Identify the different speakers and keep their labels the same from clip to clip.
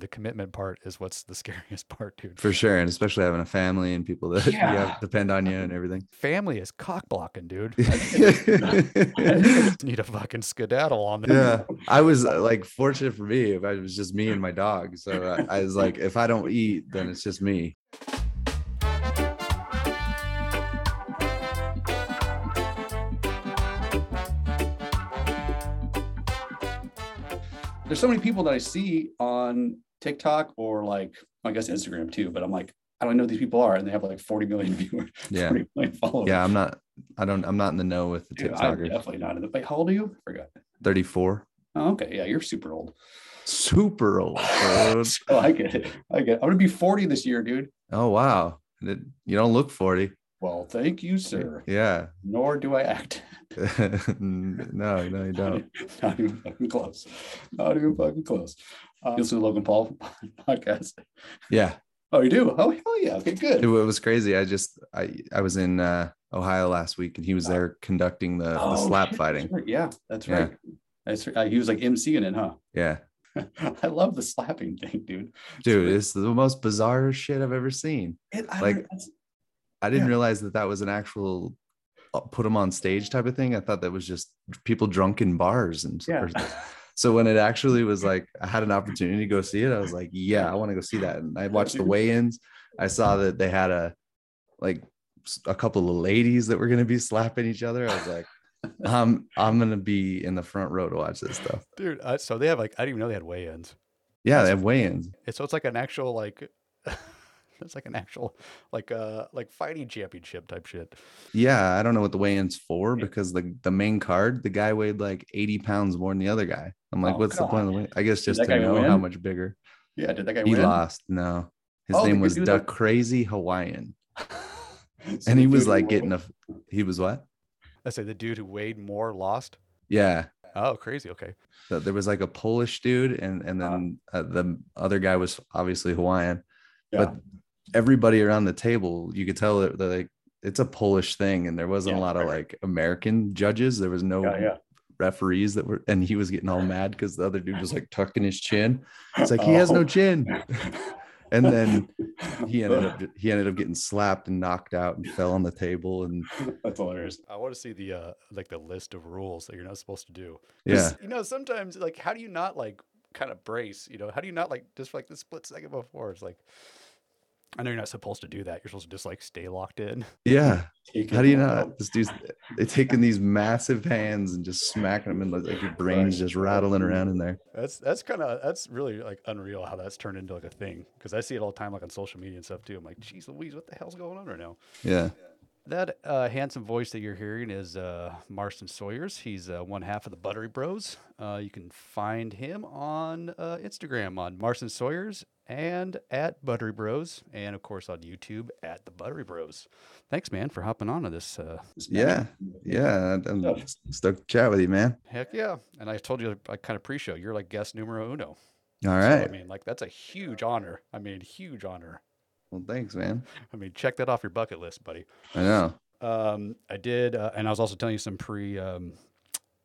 Speaker 1: the commitment part is what's the scariest part, dude.
Speaker 2: for sure, and especially having a family and people that you have depend on you and everything.
Speaker 1: Family is cock blocking, dude. I think I just need a fucking skedaddle on there.
Speaker 2: yeah i was uh, like fortunate for me if it was just me and my dog so I, I was like if i don't eat then it's just me
Speaker 3: There's so many people that I see on TikTok or like I guess Instagram too, but I'm like, I don't know these people are, and they have like 40 million viewers,
Speaker 2: yeah
Speaker 3: 40 million followers.
Speaker 2: yeah i'm not i don't i'm not in the know with the
Speaker 3: Dude, I'm
Speaker 2: tiktokers
Speaker 3: definitely not in the. Wait, how old are you? I forgot.
Speaker 2: 34
Speaker 3: Oh, okay, yeah, you're super old.
Speaker 2: super old
Speaker 3: oh, I get it. I get. It. I'm gonna be 40 this year, dude.
Speaker 2: oh wow you don't look 40
Speaker 3: Well, thank you, sir.
Speaker 2: yeah
Speaker 3: Nor do I act.
Speaker 2: no no you don't
Speaker 3: Not even fucking close. Not even fucking close. Uh, you listen to Logan Paul podcast.
Speaker 2: yeah
Speaker 3: Oh, you do? Oh, hell yeah. Okay, good.
Speaker 2: it, it was crazy i just i i was in uh ohio last week and he was there conducting the, the
Speaker 3: Oh,
Speaker 2: slap
Speaker 3: shit,
Speaker 2: fighting
Speaker 3: that's right. Yeah, that's
Speaker 2: Yeah.
Speaker 3: right. That's right. Uh, he was like emceeing it, huh?
Speaker 2: yeah
Speaker 3: I love the slapping thing, dude.
Speaker 2: dude
Speaker 3: really-
Speaker 2: it's the most bizarre shit i've ever seen
Speaker 3: It, I
Speaker 2: Like, I didn't
Speaker 3: Yeah.
Speaker 2: realize that that was an actual uh, put them on stage type of thing. I thought that was just people drunk in bars and
Speaker 3: yeah.
Speaker 2: so when it actually was like I had an opportunity to go see it, I was like, yeah, I want to go see that. And I watched the weigh-ins. I saw that they had a like a couple of ladies that were gonna be slapping each other. I was like, I'm I'm gonna be in the front row to watch this stuff.
Speaker 1: Dude, uh, so they have like I didn't even know they had weigh-ins.
Speaker 2: Yeah, they have weigh-ins.
Speaker 1: And so it's like an actual like it's like an actual like uh like fighting championship type shit.
Speaker 2: Yeah, I don't know what the weigh-ins for because the the main card, the guy weighed like 80 pounds more than the other guy. I'm like,
Speaker 3: Oh,
Speaker 2: what's the point of the weigh? I guess just to know how much bigger.
Speaker 3: Yeah, did that guy
Speaker 2: He
Speaker 3: win?
Speaker 2: lost. No, his
Speaker 3: Oh,
Speaker 2: name was the
Speaker 3: that-
Speaker 2: Crazy Hawaiian,
Speaker 3: So
Speaker 2: and he was like getting a. He was what?
Speaker 1: I say the dude who weighed more lost.
Speaker 2: Yeah,
Speaker 1: Oh, crazy. Okay.
Speaker 2: so there was like a Polish dude, and and then uh, the other guy was obviously Hawaiian.
Speaker 3: Yeah.
Speaker 2: But everybody around the table, you could tell that they're like it's a Polish thing, and there wasn't
Speaker 3: Yeah,
Speaker 2: a lot of
Speaker 3: right, right.
Speaker 2: like American judges. There was no
Speaker 3: yeah, yeah.
Speaker 2: referees that were, and he was getting all mad because the other dude was like tucking his chin. It's like he has no
Speaker 3: Oh.
Speaker 2: chin. And then he ended up he ended up getting slapped and knocked out and fell on the table and
Speaker 3: That's hilarious.
Speaker 1: I want to see the uh like the list of rules that you're not supposed to do.
Speaker 2: yeah
Speaker 1: You know, sometimes like how do you not like kind of brace, you know? How do you not like just like the split second before? It's like I know you're not supposed to do that. You're supposed to just like stay locked in.
Speaker 2: yeah
Speaker 3: Take
Speaker 2: how do you
Speaker 3: all.
Speaker 2: not this dude's they taking these massive hands and just smacking them and like your brain's just rattling around in there
Speaker 1: That's that's kind of that's really like unreal how that's turned into like a thing because I see it all the time like on social media and stuff too. I'm like, geez, Louise, what the hell's going on right now?
Speaker 2: yeah
Speaker 1: That uh, handsome voice that you're hearing is uh, Marston Sawyers. He's uh, one half of the Buttery Bros. Uh, you can find him on uh, Instagram on Marston Sawyers and at Buttery Bros, and of course on YouTube at the Buttery Bros. Thanks, man, for hopping on to this. Uh,
Speaker 2: yeah yeah i'm stoked to chat with you man
Speaker 1: heck yeah! And I told you I kind of pre-show, you're like guest numero uno.
Speaker 2: All right.
Speaker 1: So, I mean, like that's a huge honor. I mean, huge honor.
Speaker 2: Well thanks man
Speaker 1: I mean, check that off your bucket list, buddy.
Speaker 2: i know
Speaker 1: Um, I did, uh, and I was also telling you some pre, um,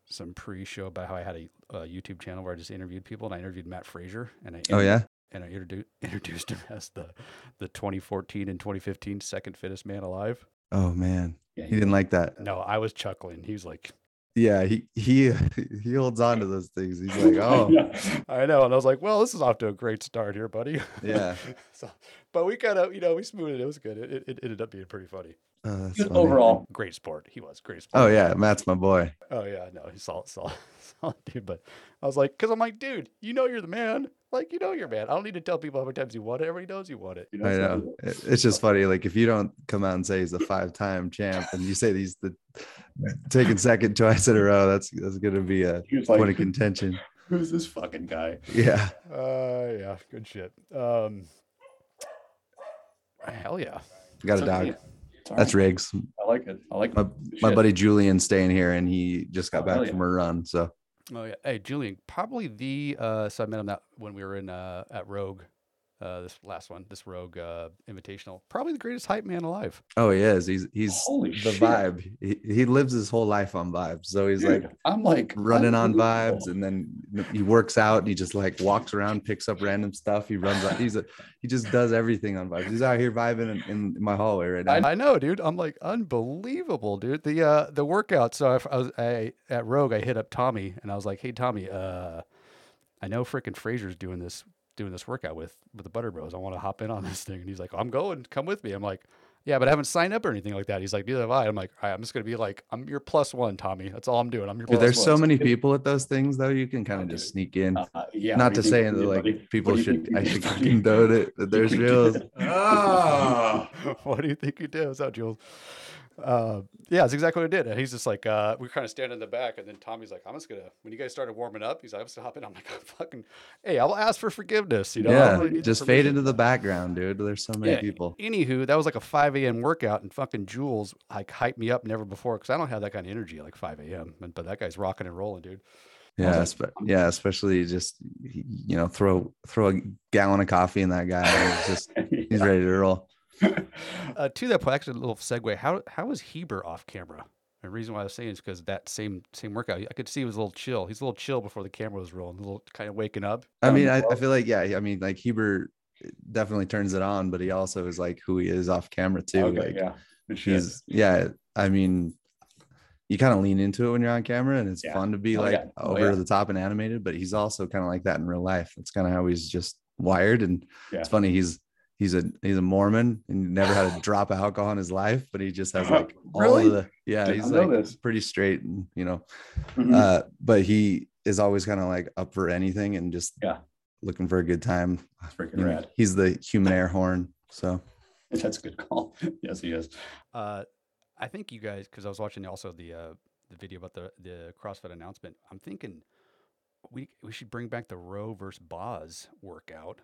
Speaker 1: some pre-show about how I had a, a YouTube channel where I just interviewed people, and I interviewed Mat Fraser, and I
Speaker 2: oh yeah
Speaker 1: and I introduced introduced him as the the 2014 and 2015 second fittest man alive.
Speaker 2: oh man
Speaker 3: Yeah,
Speaker 2: he didn't like that
Speaker 1: No, I was chuckling. He was like,
Speaker 2: yeah he he he holds on to those things he's like oh
Speaker 3: Yeah.
Speaker 1: I know, and I was like, well, this is off to a great start here, buddy.
Speaker 2: Yeah.
Speaker 1: so, but we kind of, you know, we smoothed it. It was good. It, it, it ended up being pretty funny.
Speaker 2: uh, funny.
Speaker 3: overall,
Speaker 1: Great sport. He was great sport.
Speaker 2: oh yeah matt's my boy
Speaker 1: Oh yeah, no, he's solid, solid, solid dude. But I was like, because I'm like, dude, you know you're the man. Like, you know you're man. I don't need to tell people how many times you want it. Everybody knows you want it.
Speaker 3: you
Speaker 2: I know. It- It's just funny. Like if you don't come out and say he's a five-time champ, and you say he's the taking second twice in a row, that's that's gonna be a point
Speaker 3: like,
Speaker 2: of contention.
Speaker 3: who's this fucking guy?
Speaker 2: Yeah.
Speaker 1: Uh, yeah, good shit. Um, hell yeah.
Speaker 2: Got a dog.
Speaker 3: okay. It's
Speaker 2: That's
Speaker 3: right.
Speaker 2: Riggs.
Speaker 3: I like it. I like
Speaker 2: My, my buddy Julian's staying here, and he just got
Speaker 3: Oh,
Speaker 2: back
Speaker 3: yeah.
Speaker 2: from a run. So
Speaker 1: Oh yeah. Hey, Julian, probably the uh, so I met him that when we were in uh at Rogue, Uh, this last one, this Rogue uh, Invitational, probably the greatest hype man alive.
Speaker 2: Oh, he is. He's he's
Speaker 4: Holy
Speaker 2: the
Speaker 4: shit.
Speaker 2: vibe. He, he lives his whole life on vibes. So he's
Speaker 4: Dude,
Speaker 2: like
Speaker 4: I'm like
Speaker 2: running on vibes, and then he works out. And he just like walks around, picks up random stuff. He runs. out- He's a he just does everything on vibes. He's out here vibing in, in my hallway right now.
Speaker 1: I, I know, dude. I'm like unbelievable, dude. The uh the workout. So I, I was I at Rogue. I hit up Tommy and I was like, "Hey, Tommy, uh, I know freaking Fraser's doing this doing this workout with with the Butter Bros. I want to hop in on this thing." And he's like, "I'm going. Come with me." I'm like, "Yeah, but I haven't signed up or anything like that." He's like, "Neither have I." I'm like, "All right, I'm just gonna be like, I'm your plus one, Tommy. That's all I'm doing. I'm your
Speaker 2: Dude,
Speaker 1: plus
Speaker 2: there's
Speaker 1: one."
Speaker 2: so many people at those things though. You can kind
Speaker 4: Oh,
Speaker 2: of just sneak in.
Speaker 4: Uh, yeah.
Speaker 2: Not
Speaker 4: what do
Speaker 2: to say
Speaker 4: think,
Speaker 2: that
Speaker 4: buddy?
Speaker 2: like people
Speaker 4: What do you
Speaker 2: should I should
Speaker 4: did?
Speaker 2: condone it. That there's reels.
Speaker 4: Ah.
Speaker 1: what do you think you did? What's up, Jules? Uh, yeah, that's exactly what I did. And he's just like, uh, we kind of stand in the back, and then Tommy's like, I'm just gonna. When you guys started warming up, he's like, I'm just gonna hop in. I'm like, oh, fucking, hey, I'll ask for forgiveness. You know,
Speaker 2: yeah,
Speaker 1: really
Speaker 2: just fade into the background, dude. There's so many
Speaker 1: Yeah,
Speaker 2: people.
Speaker 1: Anywho, that was like a 5 a.m. workout, and fucking Jules like hyped me up never before because I don't have that kind of energy like 5 a.m. But that guy's rocking and rolling, dude.
Speaker 2: Yeah,
Speaker 4: like,
Speaker 2: espe- yeah, especially just you know throw throw a gallon of coffee in that guy. He's just he's ready to roll.
Speaker 1: Uh, to that point, actually, a little segue. How how was Heber off camera? The reason why I was saying is because that same same workout, I could see he was a little chill. He's a little chill before the camera was rolling, a little kind of waking up.
Speaker 2: I
Speaker 4: Um,
Speaker 2: mean, I, I feel like yeah, I mean like Heber definitely turns it on, but he also is like who he is off camera too.
Speaker 4: okay,
Speaker 2: like
Speaker 4: yeah.
Speaker 2: He's yeah. I mean, you kind of lean into it when you're on camera, and it's
Speaker 4: Yeah.
Speaker 2: fun to be
Speaker 4: Oh,
Speaker 2: like
Speaker 4: yeah. Oh,
Speaker 2: over
Speaker 4: yeah.
Speaker 2: the top and animated. But he's also kind of like that in real life. That's kind of how he's just wired. And it's funny. He's he's a he's a Mormon and never had a drop of alcohol in his life, but he just has like all
Speaker 4: Really?
Speaker 2: of the yeah.
Speaker 4: Did
Speaker 2: He's like
Speaker 4: this.
Speaker 2: pretty straight and you know
Speaker 4: Mhm.
Speaker 2: uh, but he is always kind of like up for anything and just
Speaker 4: Yeah.
Speaker 2: looking for a good time.
Speaker 4: Freaking
Speaker 2: You know,
Speaker 4: rad.
Speaker 2: he's the human air horn. So
Speaker 4: That's a good call. yes, he is.
Speaker 1: Uh, I think you guys, because I was watching also the uh, the video about the the CrossFit announcement. I'm thinking we we should bring back the Rory versus Boz workout,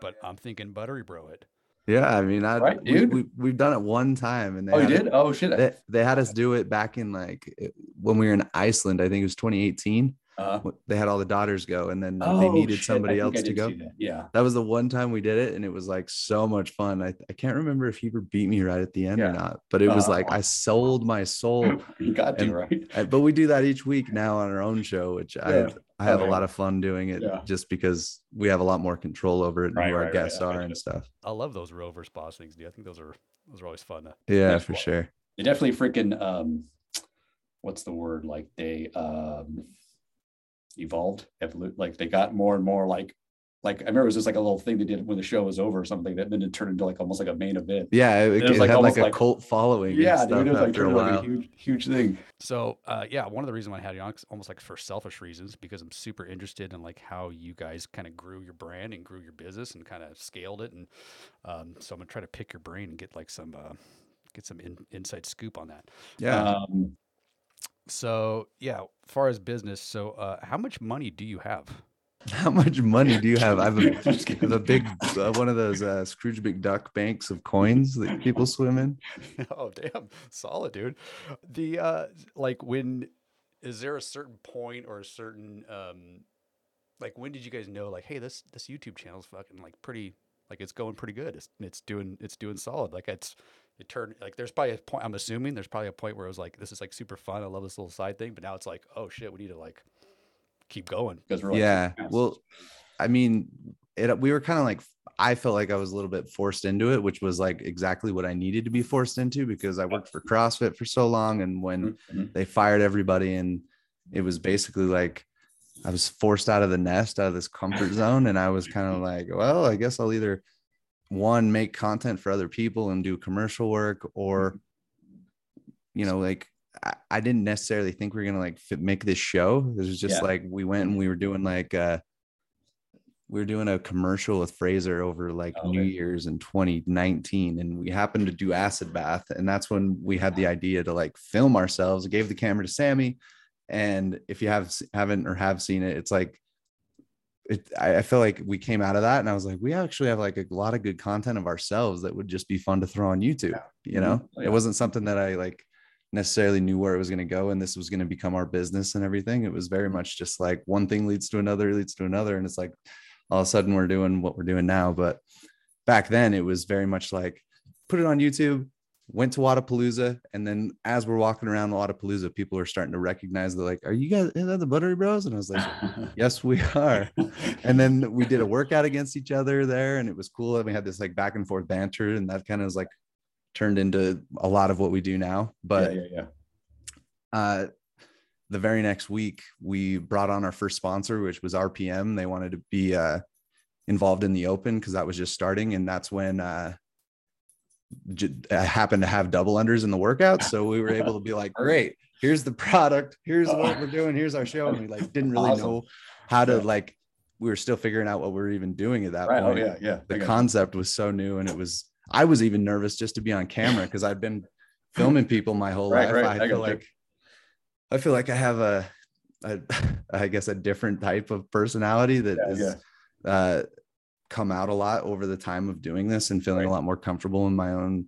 Speaker 1: but I'm thinking buttery bro it.
Speaker 2: yeah, I mean, I,
Speaker 4: Right,
Speaker 2: we,
Speaker 4: dude.
Speaker 2: we, we've done it one time and they,
Speaker 4: Oh, you
Speaker 2: had
Speaker 4: did?
Speaker 2: it-
Speaker 4: Oh shit.
Speaker 2: they, they had us do it back in like when we were in Iceland. I think it was 2018.
Speaker 4: Uh,
Speaker 2: They had all the daughters go and then they
Speaker 4: oh,
Speaker 2: needed
Speaker 4: shit,
Speaker 2: somebody else to go.
Speaker 4: that. Yeah.
Speaker 2: That was the one time we did it, and it was like so much fun. I, I can't remember if Heber beat me right at the end
Speaker 4: Yeah.
Speaker 2: or not, but it was
Speaker 4: Uh,
Speaker 2: like I sold my soul.
Speaker 4: you got to right.
Speaker 2: But we do that each week now on our own show, which
Speaker 4: Yeah.
Speaker 2: I I have
Speaker 4: Oh,
Speaker 2: a lot of fun doing it
Speaker 4: Yeah.
Speaker 2: just because we have a lot more control over it and
Speaker 4: Right,
Speaker 2: who our
Speaker 4: right, right.
Speaker 2: guests
Speaker 4: I
Speaker 2: are and stuff.
Speaker 1: I love those Rory versus Boz things, dude. I think those are those are always fun. To,
Speaker 2: Yeah, for
Speaker 4: cool.
Speaker 2: sure.
Speaker 4: They definitely freaking um, what's the word? Like they um evolved, evolu- like they got more and more like like I remember it was just like a little thing they did when the show was over or something that then it turned into like almost like a main event.
Speaker 2: Yeah, it,
Speaker 4: It was like
Speaker 2: had
Speaker 4: almost
Speaker 2: like a
Speaker 4: like-
Speaker 2: cult following. and
Speaker 4: Yeah,
Speaker 2: stuff
Speaker 4: dude, it was like
Speaker 2: after a
Speaker 4: turned into like a huge, huge thing.
Speaker 1: so uh, yeah, one of the reasons why I had you on, 'cause almost like for selfish reasons, because I'm super interested in like how you guys kind of grew your brand and grew your business and kind of scaled it, and um, so I'm gonna try to pick your brain and get like some uh, get some in, inside scoop on that.
Speaker 2: Yeah,
Speaker 4: Um,
Speaker 1: So yeah, far as business, so uh, how much money do you have?
Speaker 2: how much money do you have? I have a, have a big uh, one of those uh, Scrooge McDuck banks of coins that people swim in.
Speaker 1: oh damn, solid dude. The uh like when is there a certain point or a certain um like when did you guys know like hey this this YouTube channel's fucking like pretty like it's going pretty good. It's it's doing it's doing solid. Like it's it turned like there's probably a point I'm assuming there's probably a point where it was like this is like super fun. I love this little side thing, but now it's like oh shit, we need to like keep going.
Speaker 4: because we're like,
Speaker 2: yeah well i mean it we were kind of like i felt like i was a little bit forced into it which was like exactly what i needed to be forced into because i worked for crossfit for so long and when
Speaker 4: Mhm.
Speaker 2: they fired everybody and it was basically like i was forced out of the nest out of this comfort zone and i was kind of like well i guess i'll either one make content for other people and do commercial work or you know like I, I didn't necessarily think we are gonna like fit, make this show. It was just
Speaker 4: Yeah.
Speaker 2: like we went and we were doing like uh we were doing a commercial with Fraser over like
Speaker 4: Oh,
Speaker 2: New
Speaker 4: okay.
Speaker 2: Year's in 2019, and we happened to do acid bath, and that's when we had the idea to like film ourselves. I Gave the camera to Sammy, and if you have haven't or have seen it, it's like it. I, feel like we came out of that, and I was like, we actually have like a lot of good content of ourselves that would just be fun to throw on YouTube.
Speaker 4: Yeah.
Speaker 2: You know,
Speaker 4: Mhm. Oh,
Speaker 2: it wasn't something that I like necessarily knew where it was going to go and this was going to become our business and everything it was very much just like one thing leads to another leads to another and it's like all of a sudden we're doing what we're doing now. But back then it was very much like put it on YouTube, went to Wodapalooza, and then as we're walking around Wodapalooza, people are starting to recognize they're like, Are you guys is that the Buttery Bros? And I was like, Yes, we are. And then we did a workout against each other there, and it was cool. And we had this like back and forth banter, and that kind of was like turned into a lot of what we do now. But
Speaker 1: yeah, yeah,
Speaker 2: yeah. Uh, the very next week, we brought on our first sponsor, which was RPM. They wanted to be uh, involved in the open because that was just starting. And that's when uh, happened to have double unders in the workout. So we were able to be like, great, here's the product, here's what we're doing, here's our show. And we like didn't really
Speaker 1: Awesome.
Speaker 2: know how to
Speaker 1: Yeah.
Speaker 2: like, we were still figuring out what we were even doing at that
Speaker 1: Right. Oh
Speaker 2: point.
Speaker 1: yeah, yeah.
Speaker 2: The concept was so new and it was, I was even nervous just to be on camera because I'd been filming people my whole
Speaker 1: Right,
Speaker 2: life.
Speaker 1: right.
Speaker 2: I
Speaker 1: I
Speaker 2: feel
Speaker 1: got you.
Speaker 2: like I feel like I have a, a I guess a different type of personality that
Speaker 1: Yeah,
Speaker 2: is uh come out a lot over the time of doing this and feeling a lot more comfortable in my own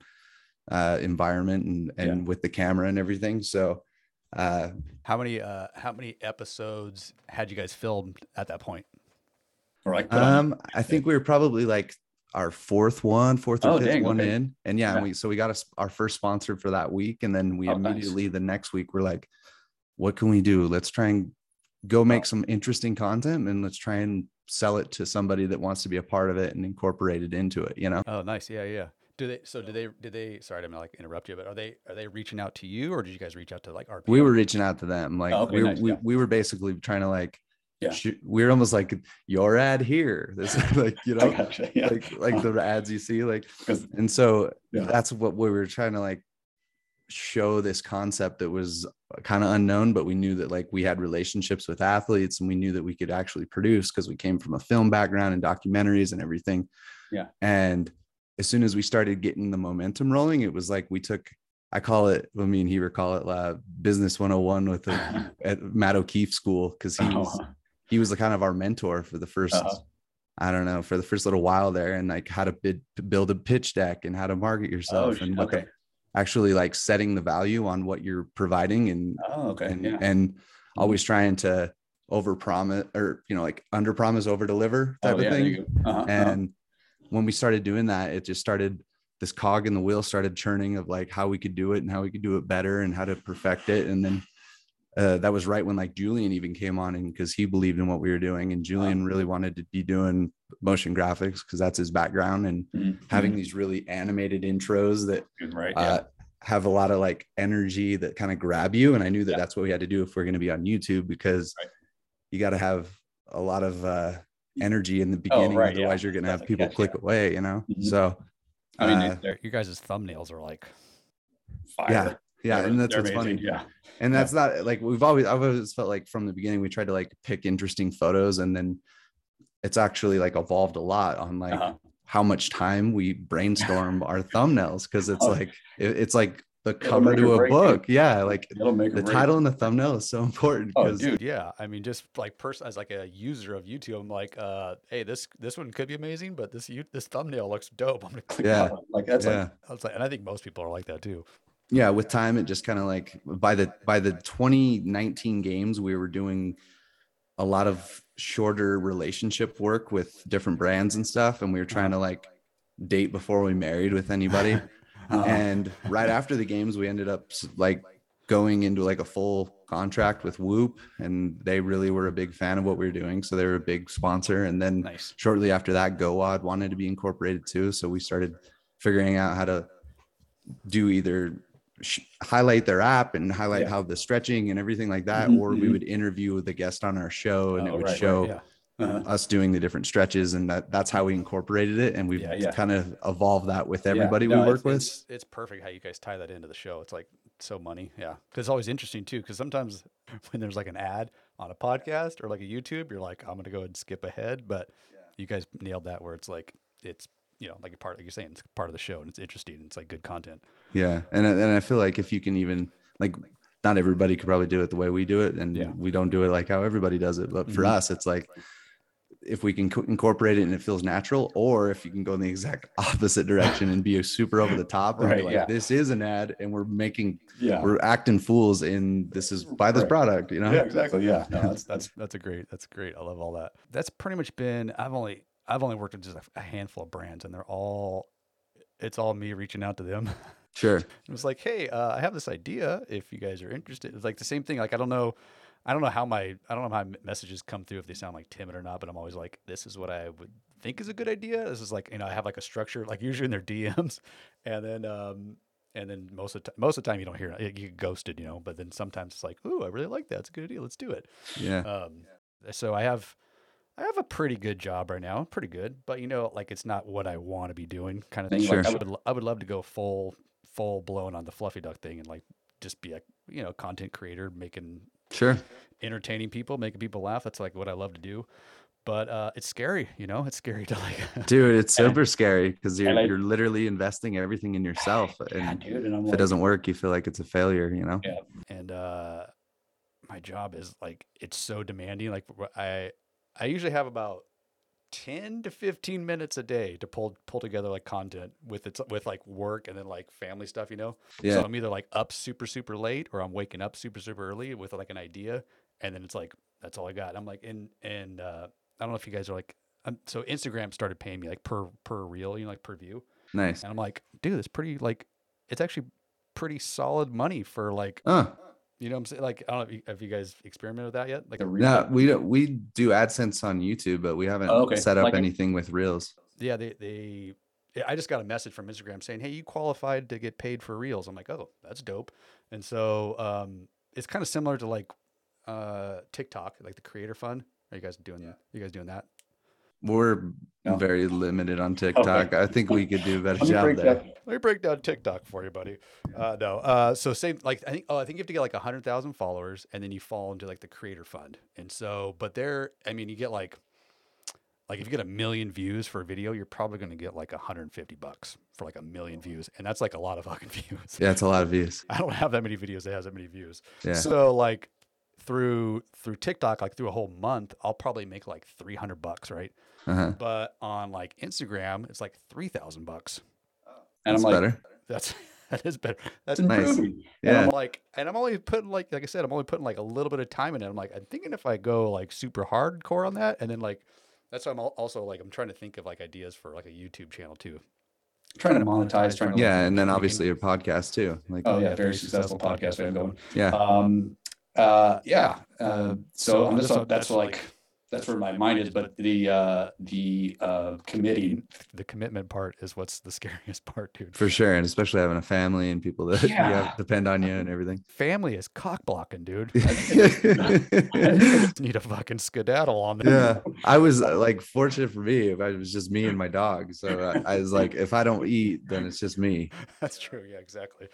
Speaker 2: uh environment and and with the camera and everything. So uh
Speaker 5: How many uh how many episodes had you guys filmed at that point?
Speaker 1: Or like
Speaker 2: um I think we were probably like our fourth one, fourth or
Speaker 1: Oh,
Speaker 2: fifth
Speaker 1: dang,
Speaker 2: one
Speaker 1: okay.
Speaker 2: in. And yeah,
Speaker 1: Yeah.
Speaker 2: we so we got us our first sponsor for that week. And then we
Speaker 1: Oh, nice.
Speaker 2: immediately the next week we're like, what can we do? Let's try and go make some interesting content and let's try and sell it to somebody that wants to be a part of it and incorporate it into it, you know?
Speaker 5: Oh, nice. Yeah, yeah. Do they? So did they? Did they? Sorry, I didn't like interrupt you, but are they? Are they reaching out to you, or did you guys reach out to like RPM?
Speaker 2: we were reaching out to them like
Speaker 1: Oh, okay,
Speaker 2: we, were,
Speaker 1: nice,
Speaker 2: we,
Speaker 1: yeah.
Speaker 2: we were basically trying to like
Speaker 1: Yeah.
Speaker 2: shoot, we were almost like your ad here this like you know
Speaker 1: gotcha. Yeah.
Speaker 2: like like the ads you see like and so
Speaker 1: Yeah.
Speaker 2: that's what we were trying to like show this concept that was kind of unknown but we knew that like we had relationships with athletes and we knew that we could actually produce because we came from a film background and documentaries and everything
Speaker 1: Yeah.
Speaker 2: and as soon as we started getting the momentum rolling it was like we took i call it i mean he call it uh, business 101 with the, at matt o'keefe school because he was
Speaker 1: Oh,
Speaker 2: he was the kind of our mentor for the 1st
Speaker 1: Uh-huh.
Speaker 2: I don't know for the first little while there, and like how to bid, build a pitch deck and how to market yourself
Speaker 1: oh,
Speaker 2: and what the
Speaker 1: okay.
Speaker 2: Actually like setting the value on what you're providing and
Speaker 1: Oh, okay.
Speaker 2: and,
Speaker 1: yeah.
Speaker 2: and always trying to over promise or you know like under promise over deliver type
Speaker 1: oh,
Speaker 2: of
Speaker 1: yeah, there
Speaker 2: thing.
Speaker 1: Uh-huh, uh-huh.
Speaker 2: And when we started doing that, it just started this cog in the wheel started churning of like how we could do it and how we could do it better and how to perfect it. And then uh, that was right when like Julian even came on and because he believed in what we were doing and Julian really wanted to be doing motion graphics because that's his background and
Speaker 1: Mhm,
Speaker 2: having these really animated intros that
Speaker 1: right. Yeah.
Speaker 2: uh, have a lot of like energy that kind of grab you. And I knew that
Speaker 1: Yeah.
Speaker 2: that's what we had to do if we're going to be on YouTube because
Speaker 1: Right.
Speaker 2: you got to have a lot of uh, energy in the beginning.
Speaker 1: Oh, right, yeah.
Speaker 2: Otherwise, you're going to have people
Speaker 1: catch,
Speaker 2: click
Speaker 1: yeah.
Speaker 2: away, you know?
Speaker 1: Mhm.
Speaker 2: So,
Speaker 1: I mean,
Speaker 2: uh,
Speaker 1: they're
Speaker 5: Your guys' thumbnails are like
Speaker 1: fire.
Speaker 2: Yeah. Yeah.
Speaker 1: They're-
Speaker 2: and that's
Speaker 1: they're
Speaker 2: what's funny.
Speaker 1: Yeah.
Speaker 2: And that's not like we've always, I've always felt like from the beginning, we tried to like pick interesting photos and then it's actually like evolved a lot on like
Speaker 1: Uh-huh.
Speaker 2: how much time we brainstorm our thumbnails because it's
Speaker 1: Oh.
Speaker 2: like, it- it's like the cover to a
Speaker 1: break you.
Speaker 2: book. Yeah. Like
Speaker 1: It'll make
Speaker 2: the title and the thumbnail is so important
Speaker 1: Oh,
Speaker 2: because
Speaker 1: dude.
Speaker 5: yeah. I mean, just like person as like a user of YouTube, I'm like, uh, hey, this this one could be amazing, but this you this thumbnail looks dope. I'm gonna click.
Speaker 2: Yeah.
Speaker 5: on it.
Speaker 1: Like that's
Speaker 2: yeah
Speaker 1: like
Speaker 5: I was like, and I think most people are like that too.
Speaker 2: Yeah with time it just kind of like by the by the 2019 games we were doing a lot of shorter relationship work with different brands and stuff and we were trying to like date before we married with anybody.
Speaker 1: Uh,
Speaker 2: and right after the games we ended up like going into like a full contract with whoop and they really were a big fan of what we were doing so they were a big sponsor. And then
Speaker 5: Nice.
Speaker 2: shortly after that GOWOD wanted to be incorporated too so we started figuring out how to do either sh- highlight their app and highlight
Speaker 1: Yeah.
Speaker 2: how the stretching and everything like that
Speaker 1: Mhm,
Speaker 2: or we
Speaker 1: mhm.
Speaker 2: would interview the guest on our show and it
Speaker 1: Oh,
Speaker 2: would
Speaker 1: right, right,
Speaker 2: show
Speaker 5: Yeah.
Speaker 1: uh-huh.
Speaker 2: us doing the different stretches and that that's how we incorporated it and we've
Speaker 1: Yeah,
Speaker 2: kind of evolved that with everybody
Speaker 1: no,
Speaker 2: we work
Speaker 5: It's,
Speaker 2: with
Speaker 5: it's, it's perfect how you guys tie that into the show. It's like so money. Yeah. Cause it's always interesting too. Cause sometimes when there's like an ad on a podcast or like a YouTube, you're like, I'm going to go and skip ahead. But you guys nailed that where it's like, it's, you know, like a part, like you're saying, it's part of the show and it's interesting. And it's like good content.
Speaker 2: Yeah, and I- and I feel like if you can even like, not everybody could probably do it the way we do it, and
Speaker 1: Yeah.
Speaker 2: we don't do it like how everybody does it. But for
Speaker 1: Mhm.
Speaker 2: us, it's like if we can co- incorporate it and it feels natural, or if you can go in the exact opposite direction and be a super over the top and be
Speaker 6: Right,
Speaker 2: like,
Speaker 6: yeah.
Speaker 2: this is an ad and we're making
Speaker 6: Yeah.
Speaker 2: we're acting fools in this is buy this
Speaker 6: Right.
Speaker 2: product, you know?
Speaker 6: Yeah, exactly. Yeah. No, that's that's
Speaker 1: That's a great. That's great. I love all that. That's pretty much been. I've only I've only worked with just a, handful of brands, and they're all. It's all me reaching out to them.
Speaker 2: Sure.
Speaker 1: It was like, hey, uh, I have this idea. If you guys are interested, it's like the same thing. Like I don't know, I don't know how my I don't know how my messages come through if they sound like timid or not. But I'm always like, this is what I would think is a good idea. This is like you know I have like a structure, like usually in their DMs, and then um and then most of the time, most of the time you don't hear it. You get ghosted, you know. But then sometimes it's like, ooh, I really like that. It's a good idea. Let's do it.
Speaker 2: Yeah.
Speaker 1: Um, so I have, I have a pretty good job right now, pretty good. But you know, like it's not what I want to be doing, kind of thing.
Speaker 6: Sure.
Speaker 1: Like, I would, I would love to go full, full blown on the fluffy duck thing and like just be a, you know, content creator, making
Speaker 2: Sure.
Speaker 1: entertaining people, making people laugh. That's like what I love to do. But uh, it's scary, you know. It's scary to like.
Speaker 2: Dude, it's
Speaker 6: And-
Speaker 2: super scary because you're
Speaker 6: I-
Speaker 2: you're literally investing everything in yourself.
Speaker 6: yeah,
Speaker 2: And
Speaker 6: dude. And
Speaker 2: if
Speaker 6: like,
Speaker 2: it doesn't work, you feel like it's a failure, you know? Yeah.
Speaker 1: and uh my job is like it's so demanding like wh- i i usually have about 10 to 15 minutes a day to pull pull together like content with its with like work and then like family stuff you know
Speaker 2: Yeah.
Speaker 1: so i'm either like up super super late or i'm waking up super super early with like an idea and then it's like that's all i got i'm like and and uh i don't know if you guys are like um, so instagram started paying me like per per reel you know like per view
Speaker 2: Nice.
Speaker 1: and i'm like dude it's pretty like it's actually pretty solid money for like
Speaker 2: Oh,
Speaker 1: you know what I'm saying? Like, I don't know if you, have you guys experimented with that yet? Like,
Speaker 6: the real-
Speaker 2: yeah, we don't we do AdSense on YouTube, but we haven't
Speaker 6: Oh, okay.
Speaker 2: set up
Speaker 6: Like it-
Speaker 2: anything with Reels.
Speaker 1: yeah, they, they, I just got a message from Instagram saying, Hey, you qualified to get paid for reels. I'm like, Oh, that's dope. And so, um, it's kind of similar to like, uh, TikTok, like the creator fund. Are you guys doing
Speaker 6: Yeah.
Speaker 1: You guys doing that?
Speaker 2: We're
Speaker 6: No.
Speaker 2: very limited on TikTok. I think we could do a better job there.
Speaker 6: that-
Speaker 1: Let me break down TikTok for you, buddy. Uh, no. Uh, so same, like, I think, oh, I think you have to get like a hundred thousand followers and then you fall into like the creator fund. And so, but there, I mean, you get like, like if you get a million views for a video, you're probably going to get like 150 bucks for like a million views. And that's like a lot of fucking views.
Speaker 2: Yeah, it's a lot of views.
Speaker 1: I don't have that many videos that has that many views.
Speaker 2: Yeah.
Speaker 1: So like through, through TikTok, like through a whole month, I'll probably make like 300 bucks. Right.
Speaker 2: Uh-huh.
Speaker 1: But on like Instagram, it's like 3,000 bucks.
Speaker 6: And I'm like,
Speaker 2: better.
Speaker 1: That's, that is better. That's
Speaker 6: it's
Speaker 2: nice.
Speaker 6: improving.
Speaker 1: and
Speaker 2: Yeah.
Speaker 1: I'm like, and I'm only putting like, like I said, I'm only putting like a little bit of time in it. I'm like, I'm thinking if I go like super hardcore on that, and then like, that's why I'm also like, I'm trying to think of like ideas for like a YouTube channel too.
Speaker 6: Trying to monetize, trying to
Speaker 2: Yeah, and then obviously your podcast too. Like
Speaker 6: Oh
Speaker 1: yeah,
Speaker 6: yeah,
Speaker 1: very
Speaker 6: very successful
Speaker 1: successful
Speaker 6: podcast we have going.
Speaker 2: yeah.
Speaker 6: Um, uh, yeah. Uh,
Speaker 1: Um,
Speaker 6: so
Speaker 1: so
Speaker 6: I'm just
Speaker 1: that's-
Speaker 6: that's,
Speaker 1: that's
Speaker 6: like
Speaker 1: like-
Speaker 6: that's where my mind is. But the uh, the uh, committing.
Speaker 1: The commitment part is what's the scariest part, dude.
Speaker 2: For sure. And especially having a family and people that
Speaker 6: Yeah.
Speaker 2: yeah, depend on you and everything.
Speaker 1: Family is cock blocking, dude. Need a fucking skedaddle on there.
Speaker 2: yeah i was uh, like fortunate for me if it was just me and my dog so I, I was like if i don't eat then it's just me
Speaker 1: That's true. Yeah, exactly.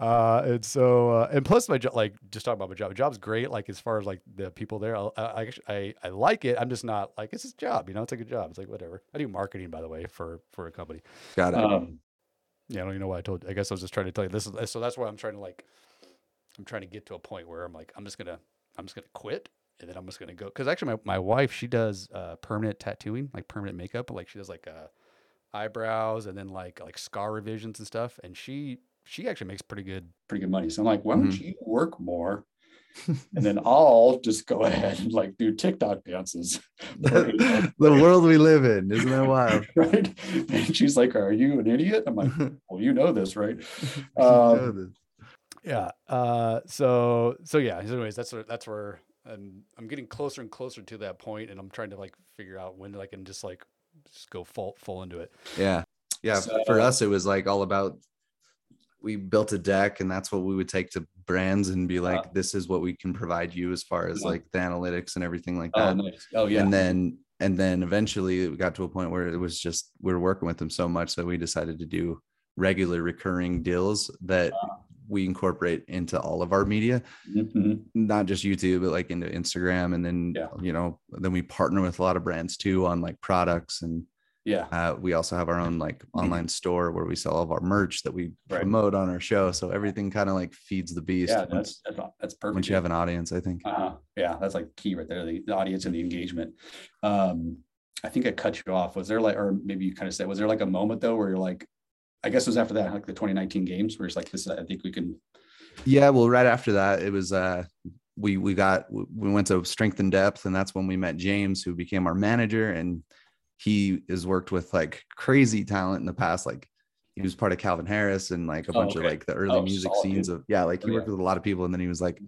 Speaker 1: Uh, and so, uh, and plus my job, like just talking about my job, my job's great. Like as far as like the people there, I, I, I, I like it. I'm just not like, it's his job, you know, it's a good job. It's like, whatever. I do marketing by the way, for, for a company.
Speaker 2: got it
Speaker 6: Um,
Speaker 1: Yeah. I don't even know why I told, I guess I was just trying to tell you this is, so that's why I'm trying to like, I'm trying to get to a point where I'm like, I'm just to, I'm just to quit. And then I'm just to go. Cause actually my, my wife, she does, uh, permanent tattooing, like permanent makeup. Like she does like, uh, eyebrows and then like, like scar revisions and stuff. And she, she actually makes pretty good
Speaker 6: pretty good money. So I'm like, why don't
Speaker 2: Mhm.
Speaker 6: you work more? and then I'll just go ahead and like do TikTok dances.
Speaker 2: the world we live in isn't that wild
Speaker 6: right? And she's like, Are you an idiot? I'm like, Well, you know this, right?
Speaker 2: You
Speaker 6: Um,
Speaker 2: know this.
Speaker 1: yeah uh so so yeah so anyways that's where that's where I'm, I'm getting closer and closer to that point and i'm trying to like figure out when i can just like just go full full into it
Speaker 2: yeah yeah
Speaker 6: So-
Speaker 2: for us it was like all about we built a deck and that's what we would take to brands and be like this is what we can provide you as far as
Speaker 6: Yeah.
Speaker 2: like the analytics and everything like
Speaker 6: Oh,
Speaker 2: that
Speaker 6: nice. Oh, yeah.
Speaker 2: and then and then eventually it got to a point where it was just we were working with them so much that we decided to do regular recurring deals that we incorporate into all of our media
Speaker 6: Mhm.
Speaker 2: not just youtube but like into instagram and then
Speaker 6: Yeah.
Speaker 2: you know then we partner with a lot of brands too on like products and
Speaker 6: Yeah.
Speaker 2: uh, we also have our own like online store where we sell all of our merch that we
Speaker 6: Right.
Speaker 2: promote on our show so everything kind of like feeds the beast
Speaker 6: Yeah.
Speaker 2: once,
Speaker 6: That's, that's, that's perfect.
Speaker 2: once you have an audience i think
Speaker 6: Uh-huh. Yeah, that's like key right there. The, the audience and the engagement. Um,
Speaker 1: I think I cut you off. Was there like, or maybe you kind of said, was there like a moment though where you're like, I guess it was after that, like the 2019 games, where it's like, this, I think we can.
Speaker 2: Yeah, well, right after that, it was uh we we got we went to Strength in Depth, and that's when we met James, who became our manager, and he has worked with like crazy talent in the past, like he was part of Calvin Harris and like a
Speaker 1: Oh,
Speaker 2: bunch of like the early
Speaker 1: Oh,
Speaker 2: music
Speaker 1: solid,
Speaker 2: scenes
Speaker 1: dude.
Speaker 2: of yeah, like he
Speaker 1: Oh,
Speaker 2: worked
Speaker 1: yeah.
Speaker 2: with a lot of people, and then he was like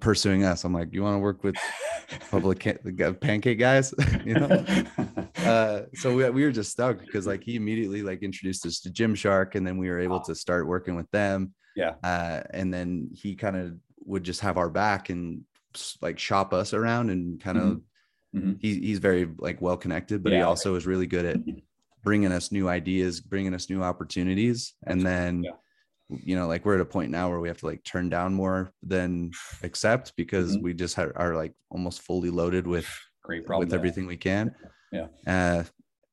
Speaker 2: pursuing us. I'm like, you want to work with public ca- the guy- pancake guys, you know? uh so we, we were just stuck because like he immediately like introduced us to Gymshark and then we were able
Speaker 1: Wow.
Speaker 2: to start working with them
Speaker 1: Yeah.
Speaker 2: uh and then he kind of would just have our back and like shop us around and kind of
Speaker 1: Mhm.
Speaker 2: he, he's very like well connected but he
Speaker 1: Yeah, okay.
Speaker 2: also is really good at bringing us new ideas bringing us new opportunities and then
Speaker 1: yeah.
Speaker 2: you know like we're at a point now where we have to like turn down more than accept because
Speaker 1: Mhm.
Speaker 2: we just ha- are like almost fully loaded with
Speaker 1: Great problem.
Speaker 2: with
Speaker 1: have.
Speaker 2: everything we can.
Speaker 1: Yeah.
Speaker 2: Uh,